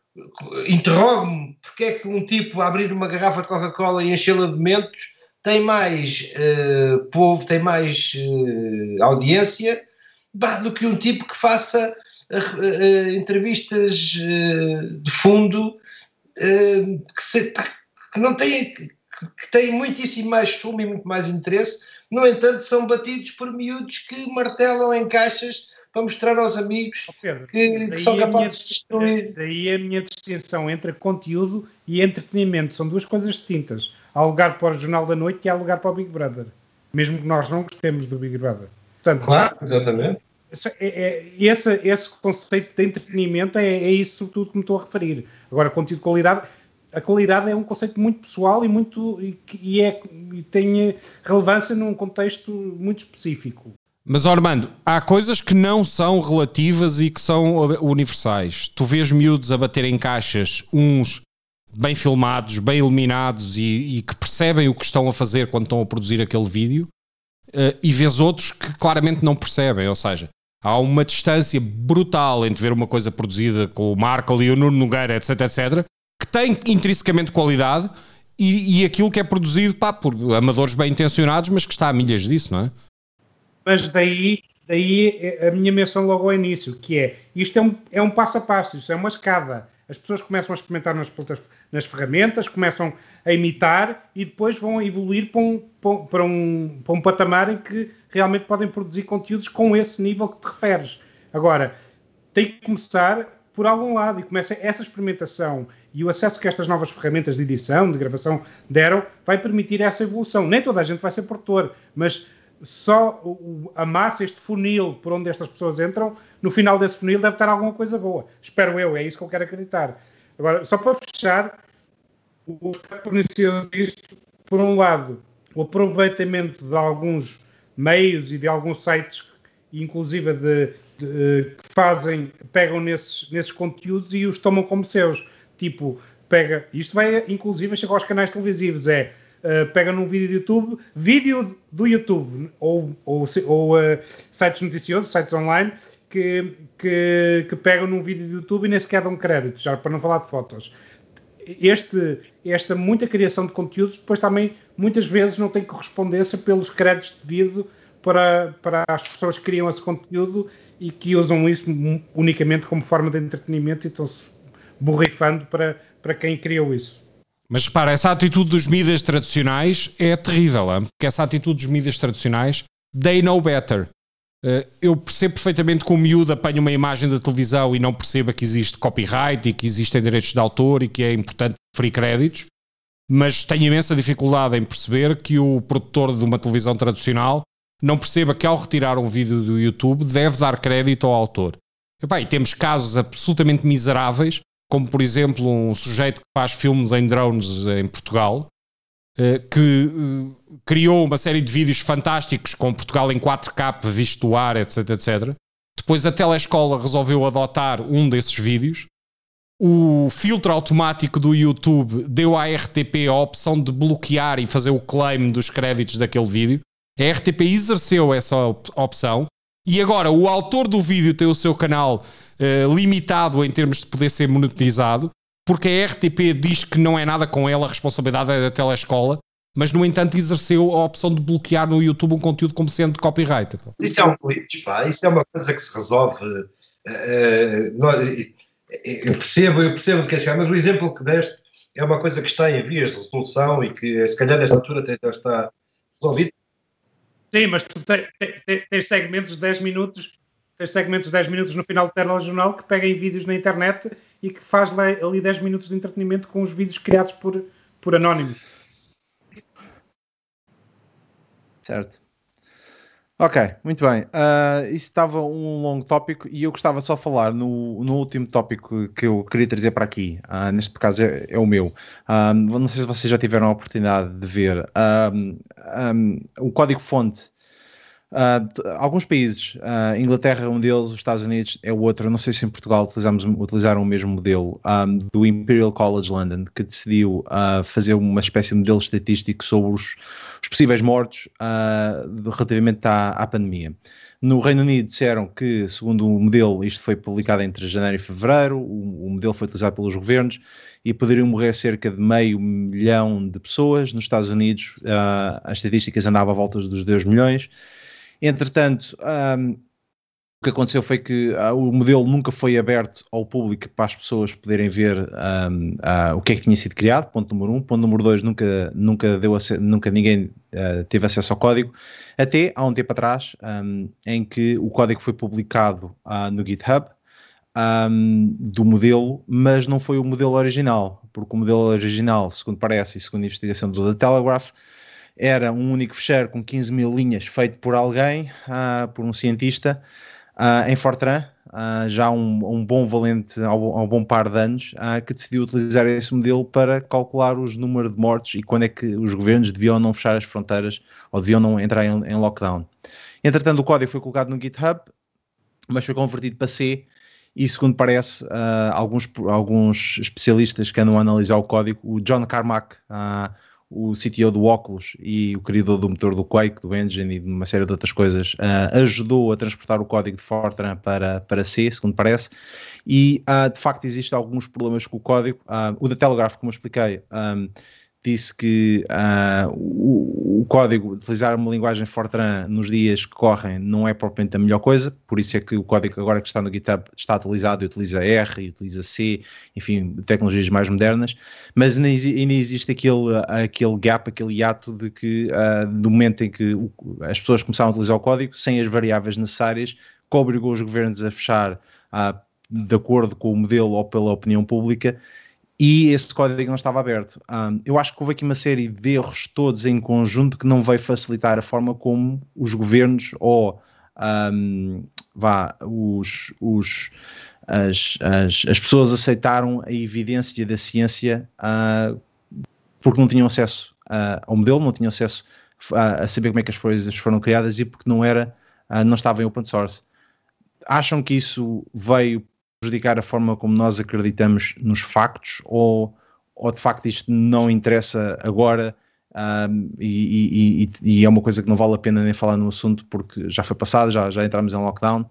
interrogo-me porque é que um tipo a abrir uma garrafa de Coca-Cola e enchê-la de mentos tem mais uh, povo, tem mais uh, audiência bah, do que um tipo que faça entrevistas de fundo que, se, que, não têm que têm muitíssimo mais sumo e muito mais interesse, no entanto são batidos por miúdos que martelam em caixas para mostrar aos amigos oh, Pedro, que, que são capazes de destruir. Daí a minha distinção entre conteúdo e entretenimento. São duas coisas distintas. Há lugar para o Jornal da Noite e há lugar para o Big Brother. Mesmo que nós não gostemos do Big Brother. Portanto, claro, exatamente. É, é, esse, esse conceito de entretenimento é, é isso tudo que me estou a referir. Agora, conteúdo de qualidade, a qualidade é um conceito muito pessoal e, muito, e, e, é, e tem relevância num contexto muito específico. Mas, Armando, há coisas que não são relativas e que são universais. Tu vês miúdos a bater em caixas, uns bem filmados, bem iluminados e, e que percebem o que estão a fazer quando estão a produzir aquele vídeo, uh, e vês outros que claramente não percebem, ou seja, há uma distância brutal entre ver uma coisa produzida com o Marco e o Nuno Nogueira, etc, etc, que tem intrinsecamente qualidade e, e aquilo que é produzido pá, por amadores bem intencionados, mas que está a milhas disso, não é? Mas daí, daí a minha menção logo ao início, que é isto é um, é um passo a passo, isto é uma escada. As pessoas começam a experimentar nas, nas ferramentas, começam a imitar e depois vão evoluir para um, para, um, para um patamar em que realmente podem produzir conteúdos com esse nível que te referes. Agora, tem que começar por algum lado e começa essa experimentação e o acesso que estas novas ferramentas de edição, de gravação deram, vai permitir essa evolução. Nem toda a gente vai ser produtor, mas só a massa, este funil por onde estas pessoas entram, no final desse funil deve estar alguma coisa boa. Espero eu, é isso que eu quero acreditar. Agora, só para fechar, o pernicioso disto, por um lado, o aproveitamento de alguns meios e de alguns sites, inclusive de, de, que fazem, pegam nesses, nesses conteúdos e os tomam como seus. Tipo, pega, isto vai inclusive chegar aos canais televisivos, é uh, pega num vídeo do YouTube, vídeo do YouTube, ou, ou, ou uh, sites noticiosos, sites online, que, que, que, pegam num vídeo do YouTube e nem sequer dão crédito, já para não falar de fotos. Este, esta muita criação de conteúdos depois também muitas vezes não tem correspondência pelos créditos devido para, para as pessoas que criam esse conteúdo e que usam isso unicamente como forma de entretenimento e estão-se borrifando para, para quem criou isso. Mas repara, essa atitude dos mídias tradicionais é terrível, hein? porque essa atitude dos mídias tradicionais, they know better. Uh, eu percebo perfeitamente que o miúdo apanha uma imagem da televisão e não perceba que existe copyright e que existem direitos de autor e que é importante free créditos, mas tenho imensa dificuldade em perceber que o produtor de uma televisão tradicional não perceba que ao retirar um vídeo do YouTube deve dar crédito ao autor. E, temos casos absolutamente miseráveis como por exemplo um sujeito que faz filmes em drones em Portugal, eh, que eh, criou uma série de vídeos fantásticos com Portugal em 4K visto do ar, etc, etc. Depois a telescola resolveu adotar um desses vídeos. O filtro automático do YouTube deu à RTP a opção de bloquear e fazer o claim dos créditos daquele vídeo. A RTP exerceu essa opção e agora o autor do vídeo tem o seu canal uh, limitado em termos de poder ser monetizado, porque a RTP diz que não é nada com ela, a responsabilidade é da telescola, mas no entanto exerceu a opção de bloquear no YouTube um conteúdo como sendo copyright. Isso é, um, pá, isso é uma coisa que se resolve. Uh, nós, eu percebo, eu percebo que é mas o exemplo que deste é uma coisa que está em vias de resolução e que se calhar nesta altura até já está resolvido. Sim, mas tu tens, tens segmentos de 10 minutos tens segmentos de 10 minutos no final do telejornal que pega em vídeos na internet e que faz ali 10 minutos de entretenimento com os vídeos criados por, por anónimos. Certo. Ok, muito bem. Uh, isso estava um longo tópico e eu gostava só de falar no, no último tópico que eu queria trazer para aqui. Uh, neste caso é, é o meu. Uh, não sei se vocês já tiveram a oportunidade de ver. Um, o código-fonte Uh, alguns países, uh, Inglaterra é um deles, os Estados Unidos é o outro. Não sei se em Portugal utilizamos, utilizaram o mesmo modelo um, do Imperial College London, que decidiu uh, fazer uma espécie de modelo estatístico sobre os, os possíveis mortos relativamente à, à, pandemia. No Reino Unido disseram que, segundo o modelo, isto foi publicado entre janeiro e fevereiro, o, o modelo foi utilizado pelos governos e poderiam morrer cerca de meio milhão de pessoas. Nos Estados Unidos, as estatísticas andavam à volta dos 2 milhões. Entretanto, um, o que aconteceu foi que uh, o modelo nunca foi aberto ao público para as pessoas poderem ver um, uh, o que é que tinha sido criado, ponto número um. Ponto número dois, nunca, nunca, deu nunca ninguém uh, teve acesso ao código, até há um tempo atrás, um, em que o código foi publicado no GitHub, um, do modelo, mas não foi o modelo original, porque o modelo original, segundo parece e segundo a investigação do The Telegraph, era um único fecheiro com 15 mil linhas feito por alguém, uh, por um cientista, uh, em Fortran, uh, já um, um, bom valente, ao, um bom par de anos, que decidiu utilizar esse modelo para calcular os números de mortes e quando é que os governos deviam não fechar as fronteiras ou deviam não entrar em, em lockdown. Entretanto, o código foi colocado no GitHub, mas foi convertido para C e segundo parece, uh, alguns, alguns especialistas que andam a analisar o código, o John Carmack, uh, o CTO do Oculus e o criador do motor do Quake, do Engine e de uma série de outras coisas, uh, ajudou a transportar o código de Fortran para, para C, segundo parece, e uh, de facto existem alguns problemas com o código. Uh, o da Telegraph, como eu expliquei, um, disse que uh, o, o, código, utilizar uma linguagem Fortran nos dias que correm não é propriamente a melhor coisa, por isso é que o código agora que está no GitHub está atualizado e utiliza R, e utiliza C, enfim, tecnologias mais modernas, mas ainda, existe aquele, aquele gap, aquele hiato de que uh, do momento em que o, as pessoas começaram a utilizar o código sem as variáveis necessárias, que obrigou os governos a fechar uh, de acordo com o modelo ou pela opinião pública, e esse código não estava aberto. Um, eu acho que houve aqui uma série de erros todos em conjunto que não vai facilitar a forma como os governos ou um, vá, os, os, as, as, as, pessoas aceitaram a evidência da ciência uh, porque não tinham acesso uh, ao modelo, não tinham acesso a, a, saber como é que as coisas foram criadas e porque não era, uh, não estava em open source. Acham que isso veio prejudicar a forma como nós acreditamos nos factos ou, ou de facto isto não interessa agora um, e, e, e, é uma coisa que não vale a pena nem falar no assunto porque já foi passado, já, já entramos em lockdown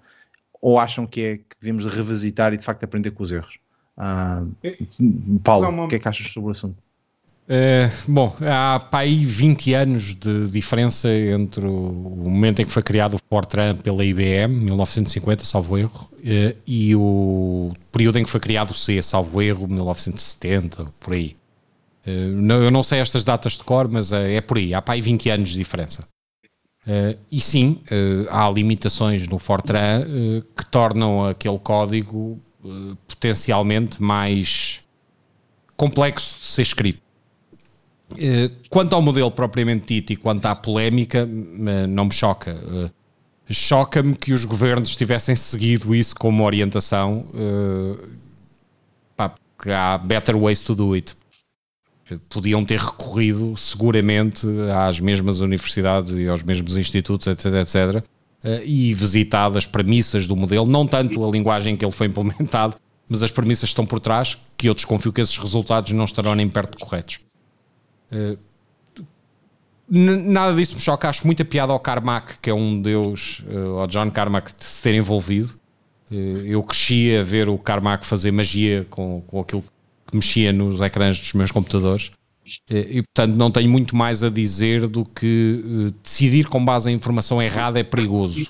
ou acham que é que devemos revisitar e de facto aprender com os erros? Uh, Paulo, o que é que achas sobre o assunto? Uh, bom, há para aí 20 anos de diferença entre o momento em que foi criado o Fortran pela IBM, 1950, salvo erro, uh, e o período em que foi criado o C, salvo erro, 1970, por aí. Não, eu não sei estas datas de cor, mas é por aí, há para aí 20 anos de diferença. e sim, há limitações no Fortran que tornam aquele código potencialmente mais complexo de ser escrito. Eh, quanto ao modelo propriamente dito e quanto à polémica, eh, não me choca. Eh, choca-me que os governos tivessem seguido isso como orientação. Pá, há better ways to do it. Podiam ter recorrido seguramente às mesmas universidades e aos mesmos institutos, etc, etc, e visitado as premissas do modelo, não tanto a linguagem em que ele foi implementado, mas as premissas estão por trás, que eu desconfio que esses resultados não estarão nem perto corretos. Eh, nada disso me choca. Acho muita piada ao Carmack, que é um deus, uh, ao John Carmack, de se ter envolvido. Uh, eu cresci a ver o Carmack fazer magia com, com aquilo que mexia nos ecrãs dos meus computadores. Uh, e portanto, não tenho muito mais a dizer do que decidir com base em informação errada é perigoso.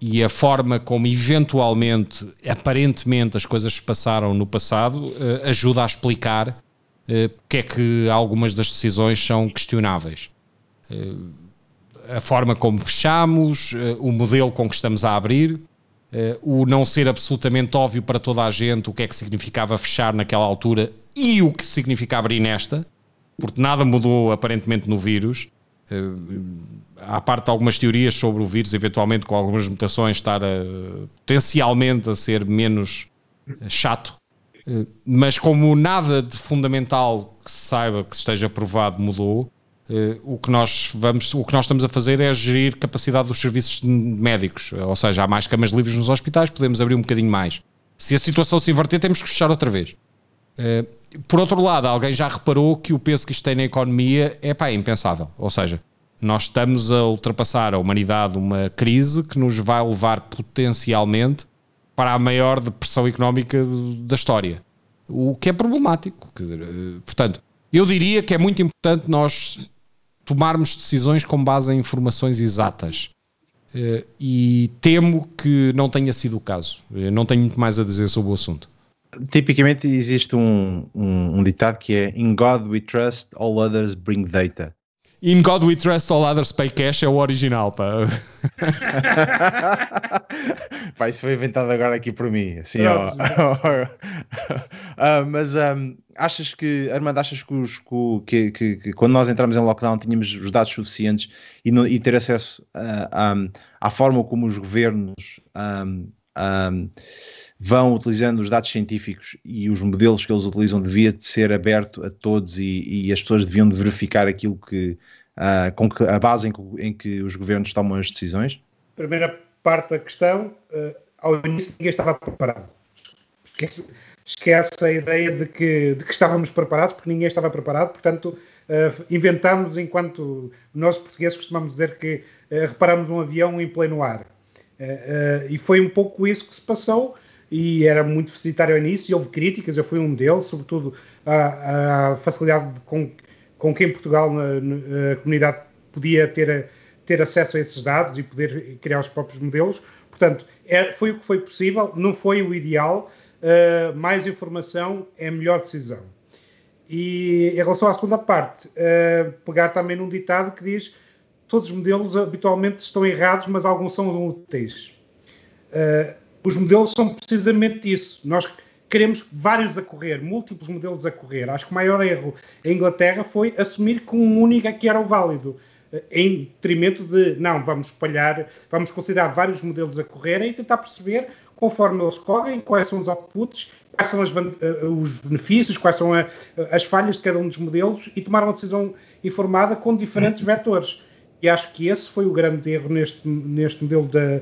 e a forma como eventualmente, aparentemente, as coisas se passaram no passado ajuda a explicar eh, porque é que algumas das decisões são questionáveis. Eh, a forma como fechamos, eh, o modelo com que estamos a abrir, o não ser absolutamente óbvio para toda a gente o que é que significava fechar naquela altura e o que significa abrir nesta, porque nada mudou aparentemente no vírus. Há parte de algumas teorias sobre o vírus, eventualmente com algumas mutações, estar a, potencialmente a ser menos chato eh, mas como nada de fundamental que se saiba que esteja provado mudou, eh, o que nós vamos, o que nós estamos a fazer é gerir capacidade dos serviços médicos, ou seja, há mais camas livres nos hospitais, podemos abrir um bocadinho mais. Se a situação se inverter, temos que fechar outra vez. Eh, por outro lado, alguém já reparou que o peso que isto tem na economia é, pá, é impensável. Ou seja, nós estamos a ultrapassar a humanidade uma crise que nos vai levar potencialmente para a maior depressão económica da história. O que é problemático. Portanto, eu diria que é muito importante nós tomarmos decisões com base em informações exatas. Eh, e temo que não tenha sido o caso. Eu não tenho muito mais a dizer sobre o assunto. Tipicamente existe um, um, um ditado que é In God we trust, all others bring data. In God We Trust All Others Pay Cash é o original, pá. pá, isso foi inventado agora aqui por mim. Assim, ó. uh, mas um, achas que, Armando, achas que, os, que, que, que, quando nós entramos em lockdown tínhamos os dados suficientes e, no, e ter acesso uh, um, à forma como os governos um, vão utilizando os dados científicos e os modelos que eles utilizam devia de ser aberto a todos e, e as pessoas deviam de verificar aquilo que, uh, com que a base em que, em que, os governos tomam as decisões? Primeira parte da questão, uh, ao início ninguém estava preparado. Esquece, esquece a ideia de que, de que estávamos preparados, porque ninguém estava preparado, portanto uh, inventamos enquanto nós portugueses costumamos dizer que reparamos um avião em pleno ar. E foi um pouco isso que se passou e era muito deficitário ao início, houve críticas, eu fui um deles, sobretudo a, a facilidade de, com, com que em Portugal na, a comunidade podia ter, ter acesso a esses dados e poder criar os próprios modelos. Portanto, é, foi o que foi possível, não foi o ideal, uh, mais informação é melhor decisão. E em relação à segunda parte, uh, pegar também num ditado que diz todos os modelos habitualmente estão errados, mas alguns são úteis. Uh, os modelos são precisamente isso. Nós queremos vários a correr, múltiplos modelos a correr. Acho que o maior erro em Inglaterra foi assumir que um único é que era o válido, eh, em detrimento de, não, vamos espalhar, vamos considerar vários modelos a correrem e tentar perceber, conforme eles correm, quais são os outputs, quais são as, eh, os benefícios, quais são a, as falhas de cada um dos modelos e tomar uma decisão informada com diferentes vetores. E acho que esse foi o grande erro neste, neste modelo da,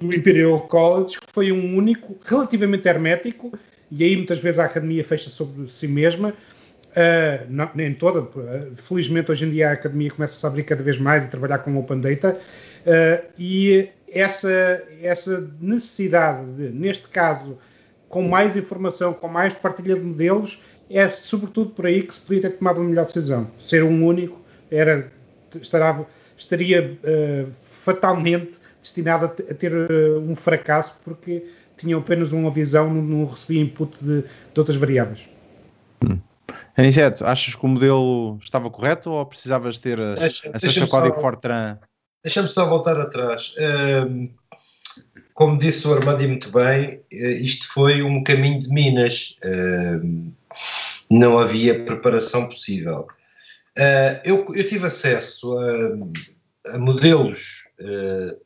do Imperial College, foi um único, relativamente hermético, e aí muitas vezes a academia fecha sobre si mesma, uh, não, nem toda, uh, felizmente hoje em dia a academia começa a abrir cada vez mais e trabalhar com Open Data, uh, e essa, essa necessidade de, neste caso, com mais informação, com mais partilha de modelos, é sobretudo por aí que se podia ter tomado uma melhor decisão. Ser um único era, estará, estaria fatalmente destinado a, ter uh, um fracasso porque tinham apenas uma visão, não, recebia input de, de outras variáveis. Hum. Aniceto, achas que o modelo estava correto ou precisavas ter eh, deixa, acesso ao código Fortran? Deixa-me só voltar atrás. Um, como disse o Armando muito bem, eh, isto foi um caminho de Minas. Um, não havia preparação possível. Uh, eu, eu, tive acesso a, a modelos uh,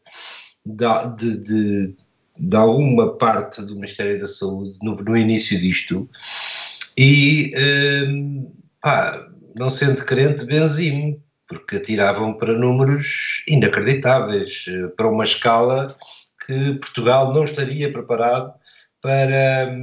de, de, de, alguma parte do Ministério da Saúde no, no início disto e um, pá, não sendo crente benzimo porque atiravam para números inacreditáveis, eh, para uma escala que Portugal não estaria preparado para,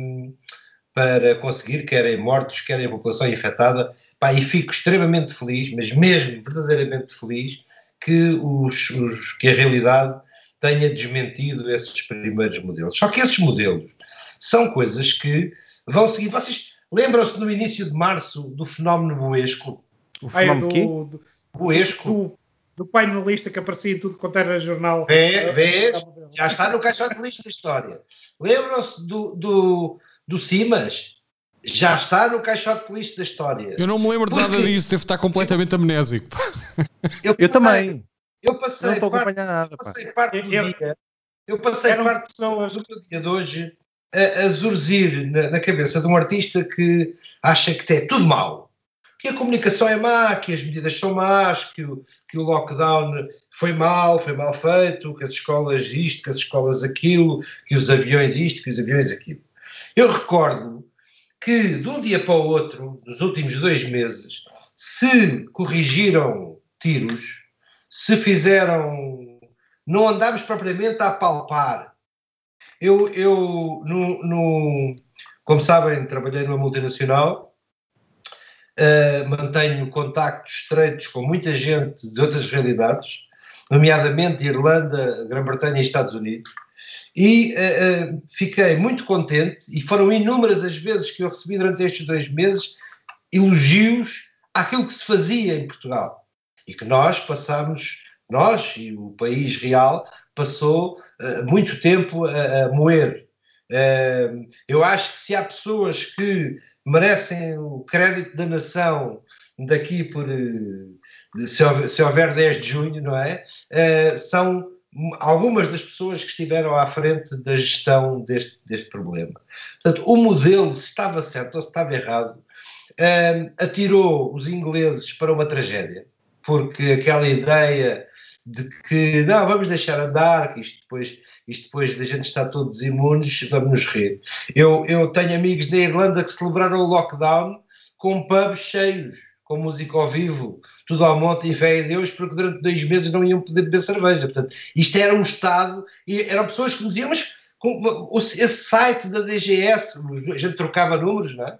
para conseguir, querem mortos, querem a população infectada, pá, e fico extremamente feliz, mas mesmo verdadeiramente feliz, que, os, os, que a realidade tenha desmentido esses primeiros modelos. Só que esses modelos são coisas que vão seguir. Vocês lembram-se no início de março do fenómeno Boesco? O fenómeno Ai, do, do, Boesco? Do, do painelista que aparecia em tudo quanto era jornal. Vê, vês? Já está no caixote de lixo da história. Lembram-se do, do, do Simas? Já está no caixote de lixo da história. Eu não me lembro de nada disso, deve estar completamente amnésico. Eu, eu também. Eu passei, não estou a acompanhar nada, passei parte do eu, dia, eu passei parte pessoas... do dia de hoje a, a zurzir na, na, cabeça de um artista que acha que é tudo mau, que a comunicação é má, que as medidas são más, que o, que o lockdown foi mal, foi mal feito, que as escolas isto, que as escolas aquilo, que os aviões isto, que os aviões aquilo. Eu recordo que de um dia para o outro, nos últimos dois meses, se corrigiram tiros se fizeram. Não andámos propriamente a palpar. Eu, eu no, no, como sabem, trabalhei numa multinacional, uh, mantenho contactos estreitos com muita gente de outras realidades, nomeadamente Irlanda, Grã-Bretanha e Estados Unidos, e uh, uh, fiquei muito contente, e foram inúmeras as vezes que eu recebi durante estes dois meses elogios àquilo que se fazia em Portugal e que nós passamos, nós e o país real, passou uh, muito tempo a, a moer. Uh, eu acho que se há pessoas que merecem o crédito da nação daqui por uh, se, houver, se houver 10 de junho, não é? são algumas das pessoas que estiveram à frente da gestão deste, deste problema. Portanto, o modelo, se estava certo ou se estava errado, atirou os ingleses para uma tragédia porque aquela ideia de que não, vamos deixar andar, que isto depois, isto depois da gente estar todos imunes, vamos nos rir. Eu, eu tenho amigos da Irlanda que celebraram o lockdown com pubs cheios, com música ao vivo, tudo ao monte e fé em Deus, porque durante dois meses não iam poder beber cerveja. Portanto, isto era um Estado, e eram pessoas que diziam, mas esse site da DGS, a gente trocava números, não é?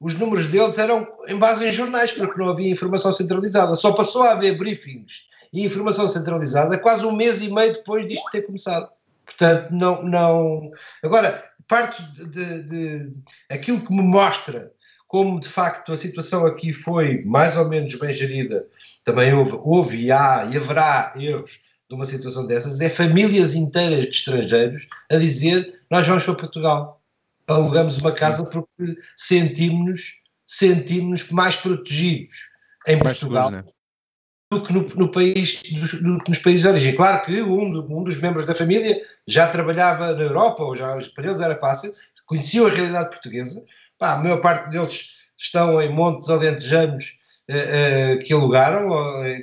Os números deles eram em base em jornais, porque não havia informação centralizada. Só passou a haver briefings e informação centralizada quase um mês e meio depois disto ter começado. Portanto, não. não... Agora, parte de, de aquilo que me mostra como de facto a situação aqui foi mais ou menos bem gerida, também houve, houve e há e haverá erros de uma situação dessas, é famílias inteiras de estrangeiros a dizer nós vamos para Portugal, alugamos uma casa porque sentimos-nos sentimos mais protegidos em mais Portugal seguros, né? do que no, no país, do, do, nos países de origem. Claro que um, um, dos membros da família já trabalhava na Europa, ou já para eles era fácil, conheciam a realidade portuguesa, Pá, a maior parte deles estão em montes alentejanos uh, uh, que alugaram,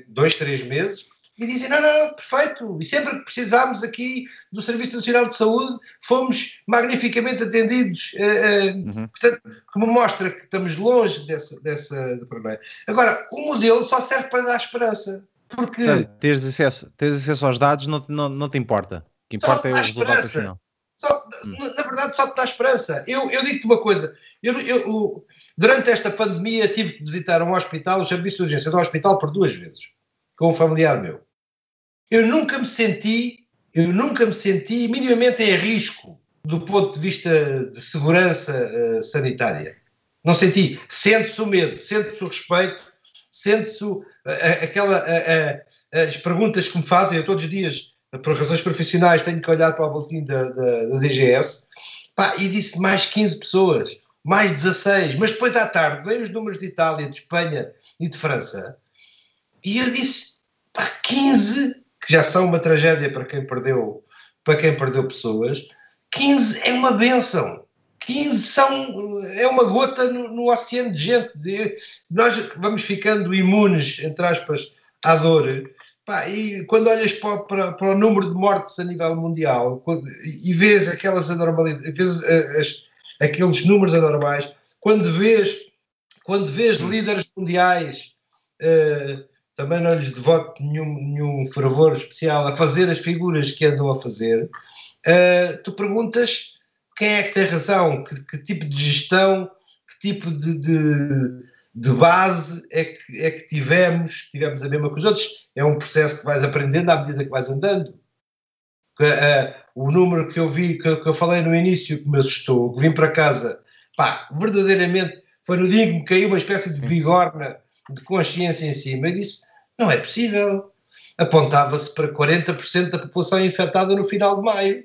dois, três meses, e dizem, não, não, não, perfeito, e sempre que precisámos aqui do Serviço Nacional de Saúde, fomos magnificamente atendidos, uhum. portanto, que me mostra que estamos longe dessa, dessa problema. Agora, o modelo só serve para dar esperança, porque... Teres acesso, teres acesso aos dados não, não, não te importa, o que importa é o resultado final. Só, hum. Na verdade, só te dá esperança. Eu, eu digo-te uma coisa: eu, eu, durante esta pandemia tive que visitar um hospital, o serviço de urgência do hospital, por duas vezes, com um familiar meu. Eu nunca me senti, eu nunca me senti minimamente em risco do ponto de vista de segurança uh, sanitária. Não senti. Sente-se o medo, sente-se o respeito, sente-se uh, aquela, uh, as perguntas que me fazem, eu todos os dias por razões profissionais, tenho que olhar para o boletim da, da, da DGS, pá, e disse mais 15 pessoas, mais 16, mas depois à tarde veio os números de Itália, de Espanha e de França, e eu disse, pá, 15, que já são uma tragédia para quem perdeu, para quem perdeu pessoas, 15 é uma benção. 15 são, é uma gota no, no oceano de gente. De, nós vamos ficando imunes, entre aspas, à dor Pá, e quando olhas para, para, para, o número de mortes a nível mundial quando, e vês aquelas anormalidades, vês eh, as, aqueles números anormais, quando vês, quando vês líderes mundiais, uh, também não lhes devoto nenhum, nenhum fervor especial a fazer as figuras que andam a fazer, uh, tu perguntas quem é que tem razão, que, que tipo de gestão, que tipo de, de de base é que, é que tivemos, tivemos a mesma que os outros. É um processo que vais aprendendo à medida que vais andando. Que, uh, o número que eu vi, que, que, eu falei no início, que me assustou, que vim para casa, pá, verdadeiramente foi no dia que me caiu uma espécie de bigorna de consciência em cima e disse: não é possível. Apontava-se para 40% da população infectada no final de maio.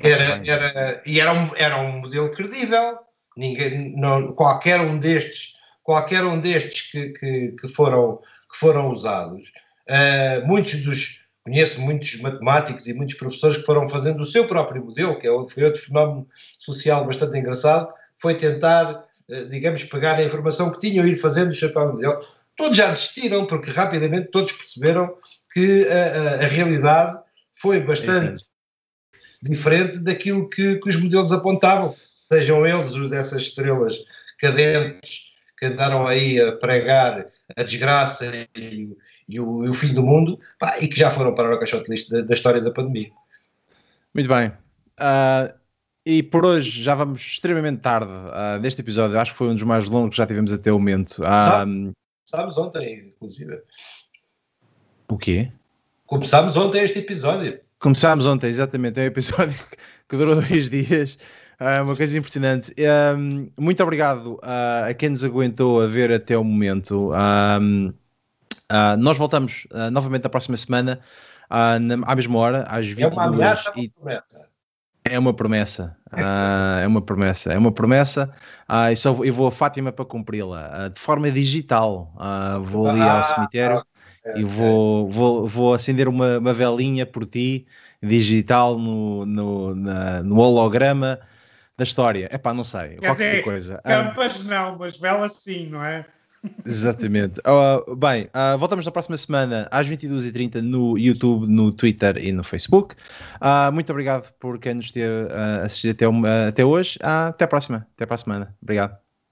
Era, era, e era um, era um modelo credível. Ninguém, não, qualquer um destes qualquer um destes que, que, que foram, que foram usados, uh, muitos dos, conheço muitos matemáticos e muitos professores que foram fazendo o seu próprio modelo, que é, foi outro fenómeno social bastante engraçado, foi tentar, uh, digamos, pegar a informação que tinham e ir fazendo o seu próprio modelo. Todos já desistiram, porque rapidamente todos perceberam que a, a, a realidade foi bastante é diferente daquilo que, que os modelos apontavam, sejam eles dessas estrelas cadentes que andaram aí a pregar a desgraça e, e, o, e o, fim do mundo pá, e que já foram parar o caixote lixo da, da, história da pandemia. Muito bem. Uh, e por hoje já vamos extremamente tarde uh, deste episódio. Acho que foi um dos mais longos que já tivemos até o momento. Uh, Sabes ontem, inclusive. O quê? Começámos ontem este episódio. Começámos ontem, exatamente. É um episódio que durou dois dias. É uma coisa impressionante. Um, muito obrigado uh, a quem nos aguentou a ver até o momento. Um, uh, ah, nós voltamos uh, novamente na próxima semana, na, à mesma hora, às 22 É uma ameaça e... promessa. É uma promessa, é uma promessa, é uma promessa. e só vou, eu vou a Fátima para cumpri-la de forma digital. vou ali ao ah, cemitério e vou, vou, vou acender uma, uma velinha por ti, digital no, no, na, no holograma da história. É pá, não sei, Quer qualquer dizer, coisa. Campas um, não, mas vela sim, não é? Exatamente. Uh, bem, uh, voltamos na próxima semana às 22h30 no YouTube, no Twitter e no Facebook. Uh, muito obrigado por quem nos ter assistido até, até hoje. até a próxima. Até para a semana. Obrigado.